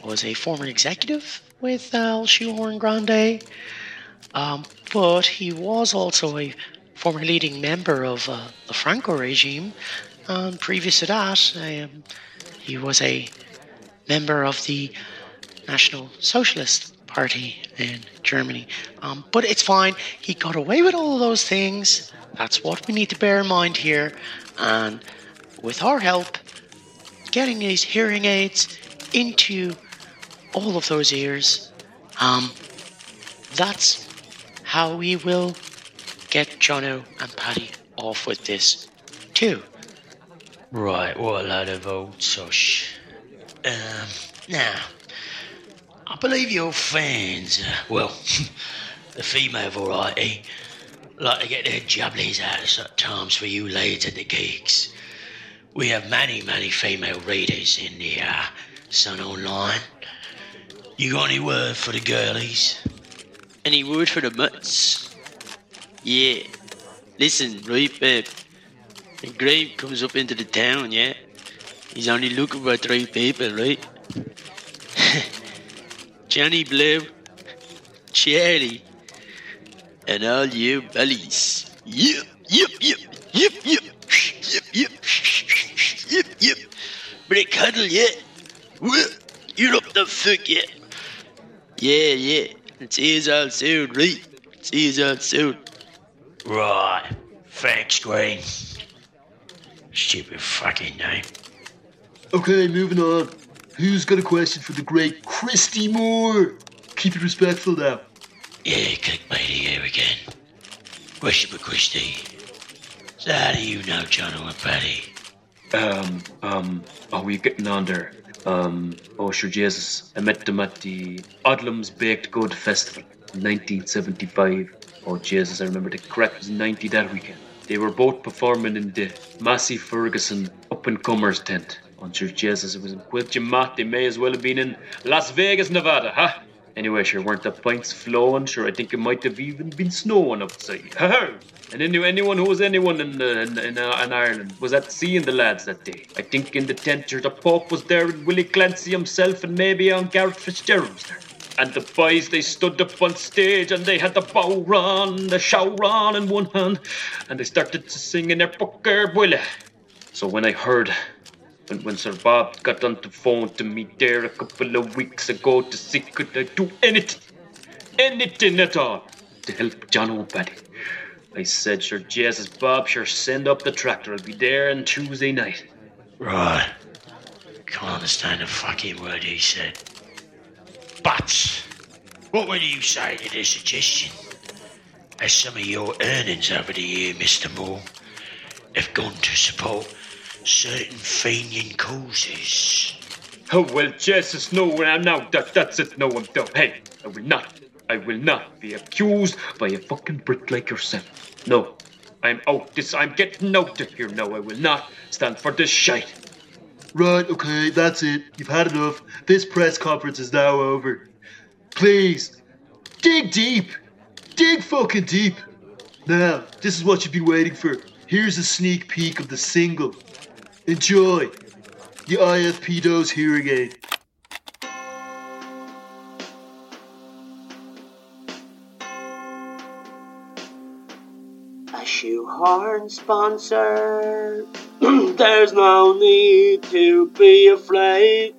was a former executive with El Shoehorn Grande, um, but he was also a former leading member of uh, the Franco regime, and previous to that, um, he was a member of the National Socialist Party in Germany. Um, but it's fine. He got away with all those things. That's what we need to bear in mind here. And with our help, getting these hearing aids into all of those ears, um, that's how we will get Jono and Paddy off with this, too. Right, what a load of old sosh. Um, now, I believe your fans, uh, well, (laughs) the female variety, like to get their jubblies out at such times for you ladies at the gigs. We have many, many female readers in the uh, Sun Online. You got any word for the girlies? Any word for the mutts? Yeah. Listen, right, babe. When Graham comes up into the town, yeah? He's only looking for three people, right? (laughs) Johnny Blue, Charlie, and all you bullies. Yep, yep, yep, yep, yep, yep, yep, yep, yep. Brick huddle, yeah? You're up the fuck, yeah? Yeah, yeah. See you all soon, right? See you all soon. Right. Thanks, Grian. Stupid fucking name. Okay, moving on. Who's got a question for the great Christy Moore? Keep it respectful now. Yeah, clickbaity here again. Question for Christy. So how do you know John and Paddy? Um, um, are we getting under? Um, oh, sure, Jesus. I met them at the Odlum's Baked Good Festival in 1975. Oh, Jesus, I remember the crack was 90 that weekend. They were both performing in the Massey Ferguson Up and Comers tent. Oh, sure, Jesus, it was in Quilchamat. They may as well have been in Las Vegas, Nevada, huh? Anyway, sure, weren't the pints flowing? Sure, I think it might have even been snowing outside. (laughs) And any, anyone who was anyone in, uh, in, in, uh, in Ireland was at seeing the lads that day. I think in the tent, sure, the Pope was there, and Willie Clancy himself, and maybe on Garret FitzGerald there. And the boys, they stood up on stage and they had the bow run, the show run in one hand, and they started to sing in their Booker Willie. So when I heard when, when Sir Bob got on the phone to me there a couple of weeks ago to see could I do anything, anything at all to help John O'Paddy. I said, sure, Jesus, Bob, sure, send up the tractor. I'll be there on Tuesday night. Right. Can't understand a fucking word he said. But, what would you say to this suggestion? As some of your earnings over the year, Mr. Moore, have gone to support certain Fenian causes. Oh, well, Jesus, no, now, that, that's it, no, I'm done. Hey, I will not, I will not be accused by a fucking Brit like yourself. No, I'm out this, I'm getting out of here now. I will not stand for this shite. Right, okay, that's it. You've had enough. This press conference is now over. Please, dig deep. Dig fucking deep. Now, this is what you've been waiting for. Here's a sneak peek of the single. Enjoy. The IFPDO's hearing aid. Shoehorn sponsor. (clears throat) There's no need to be afraid.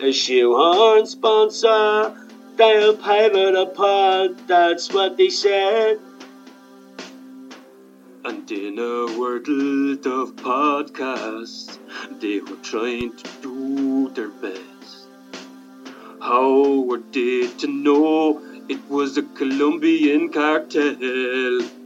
a shoehorn sponsor. They'll pay for the pod, that's what they said. And in a world of podcasts, they were trying to do their best. How were they to know it was a Colombian cartel?